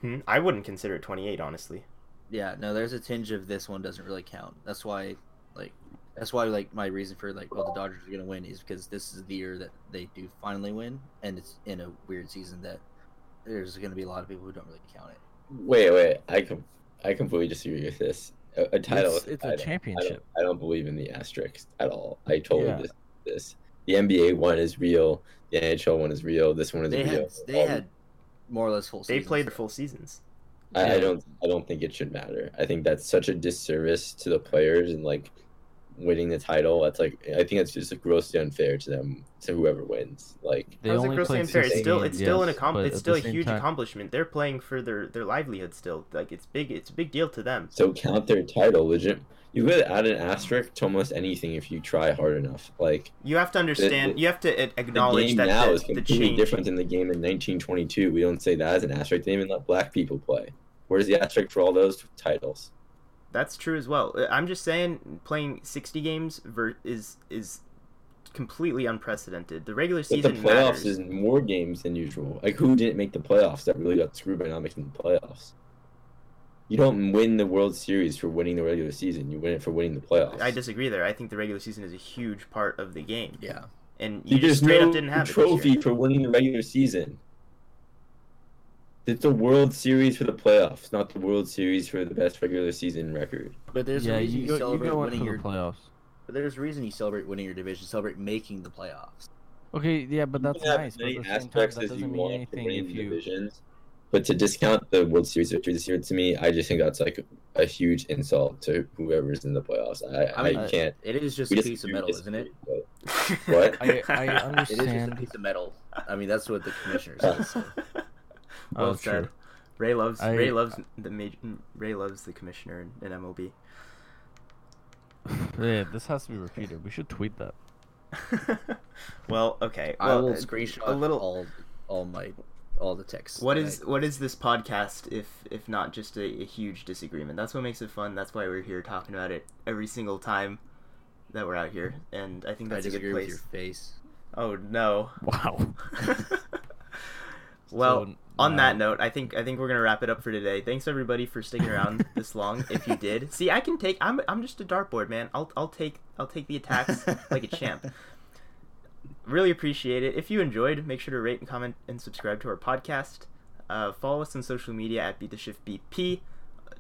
Hmm? I wouldn't consider it 28, honestly. Yeah, no, there's a tinge of this one doesn't really count. That's why, like, that's why like my reason for like, well, the Dodgers are gonna win is because this is the year that they do finally win, and it's in a weird season that there's gonna be a lot of people who don't really count it. Wait, wait. I com- I completely disagree with this. A, a title. It's- it's a title. I don't, championship. I don't believe in the asterisk at all. I totally Yeah. dis- this. The NBA one is real. The NHL one is real. This one is They real. had they All- had more or less full. They seasons. played the full seasons. I, Yeah. I don't. I don't think it should matter. I think that's such a disservice to the players and like winning the title. That's like I think that's just grossly unfair to them to whoever wins. Like They How's it only grossly unfair? It's still it's still an yes, accom- it's still a huge time- accomplishment. They're playing for their their livelihood still. Like it's big. It's a big deal to them. so count their title. Legit. You could add an asterisk to almost anything if you try hard enough. Like You have to understand. the- you have to a- the acknowledge game that now the, is the completely change. different than the game in 1922. We don't say that as an asterisk. They even let black people play. Where's the asterisk for all those titles? That's true as well. Uh, I'm just saying, playing 60 games ver- is is completely unprecedented. The regular But season the playoffs matters. is more games than usual. Like who didn't make the playoffs that really got screwed by not making the playoffs? You don't win the World Series for winning the regular season. You win it for winning the playoffs. I disagree there. I think the regular season is a huge part of the game, Yeah, and you There's just straight no up didn't have it this trophy year. for winning the regular season. It's the World Series for the playoffs, not the World Series for the best regular season record. but there's yeah, a reason you you, go, you celebrate winning your. the playoffs. But there's a reason you celebrate winning your division. Celebrate making the playoffs. Okay, yeah, but that's can nice. as But many at the same time, aspects that you doesn't mean want for anything winning if you. divisions. But to discount the World Series victory this year, to me, I just think that's like a huge insult to whoever's in the playoffs. I, I, I can't. It is just we a piece of metal, isn't it? but- [laughs] What? I, I It is just a piece of metal. I mean, that's what the commissioner says. so. [laughs] well Oh, said. true. Ray loves I- Ray loves the major, Ray loves the commissioner in, in MLB. [laughs] Yeah, this has to be repeated. We should tweet that. [laughs] well, okay. I Well, will uh, screenshot a little. all all my all the texts. What is I... what is this podcast if if not just a, a huge disagreement? That's what makes it fun. That's why we're here talking about it every single time that we're out here, and I think I that's a good disagree with your face. Oh no. Wow. [laughs] well, So, on that note, I think I think we're gonna wrap it up for today. Thanks everybody for sticking around [laughs] this long. If you did, see, I can take. I'm I'm just a dartboard man. I'll I'll take I'll take the attacks like a champ. [laughs] Really appreciate it. If you enjoyed, make sure to rate and comment and subscribe to our podcast. Uh, follow us on social media at Beat the Shift BP,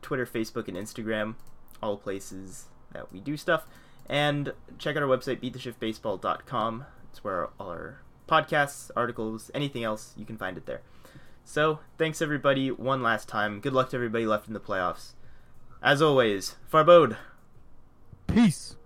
Twitter, Facebook, and Instagram, all places that we do stuff. And check out our website, beattheshiftbaseball.com. It's where all our podcasts, articles, anything else, you can find it there. So, thanks everybody one last time. Good luck to everybody left in the playoffs. As always, Farbod. Peace.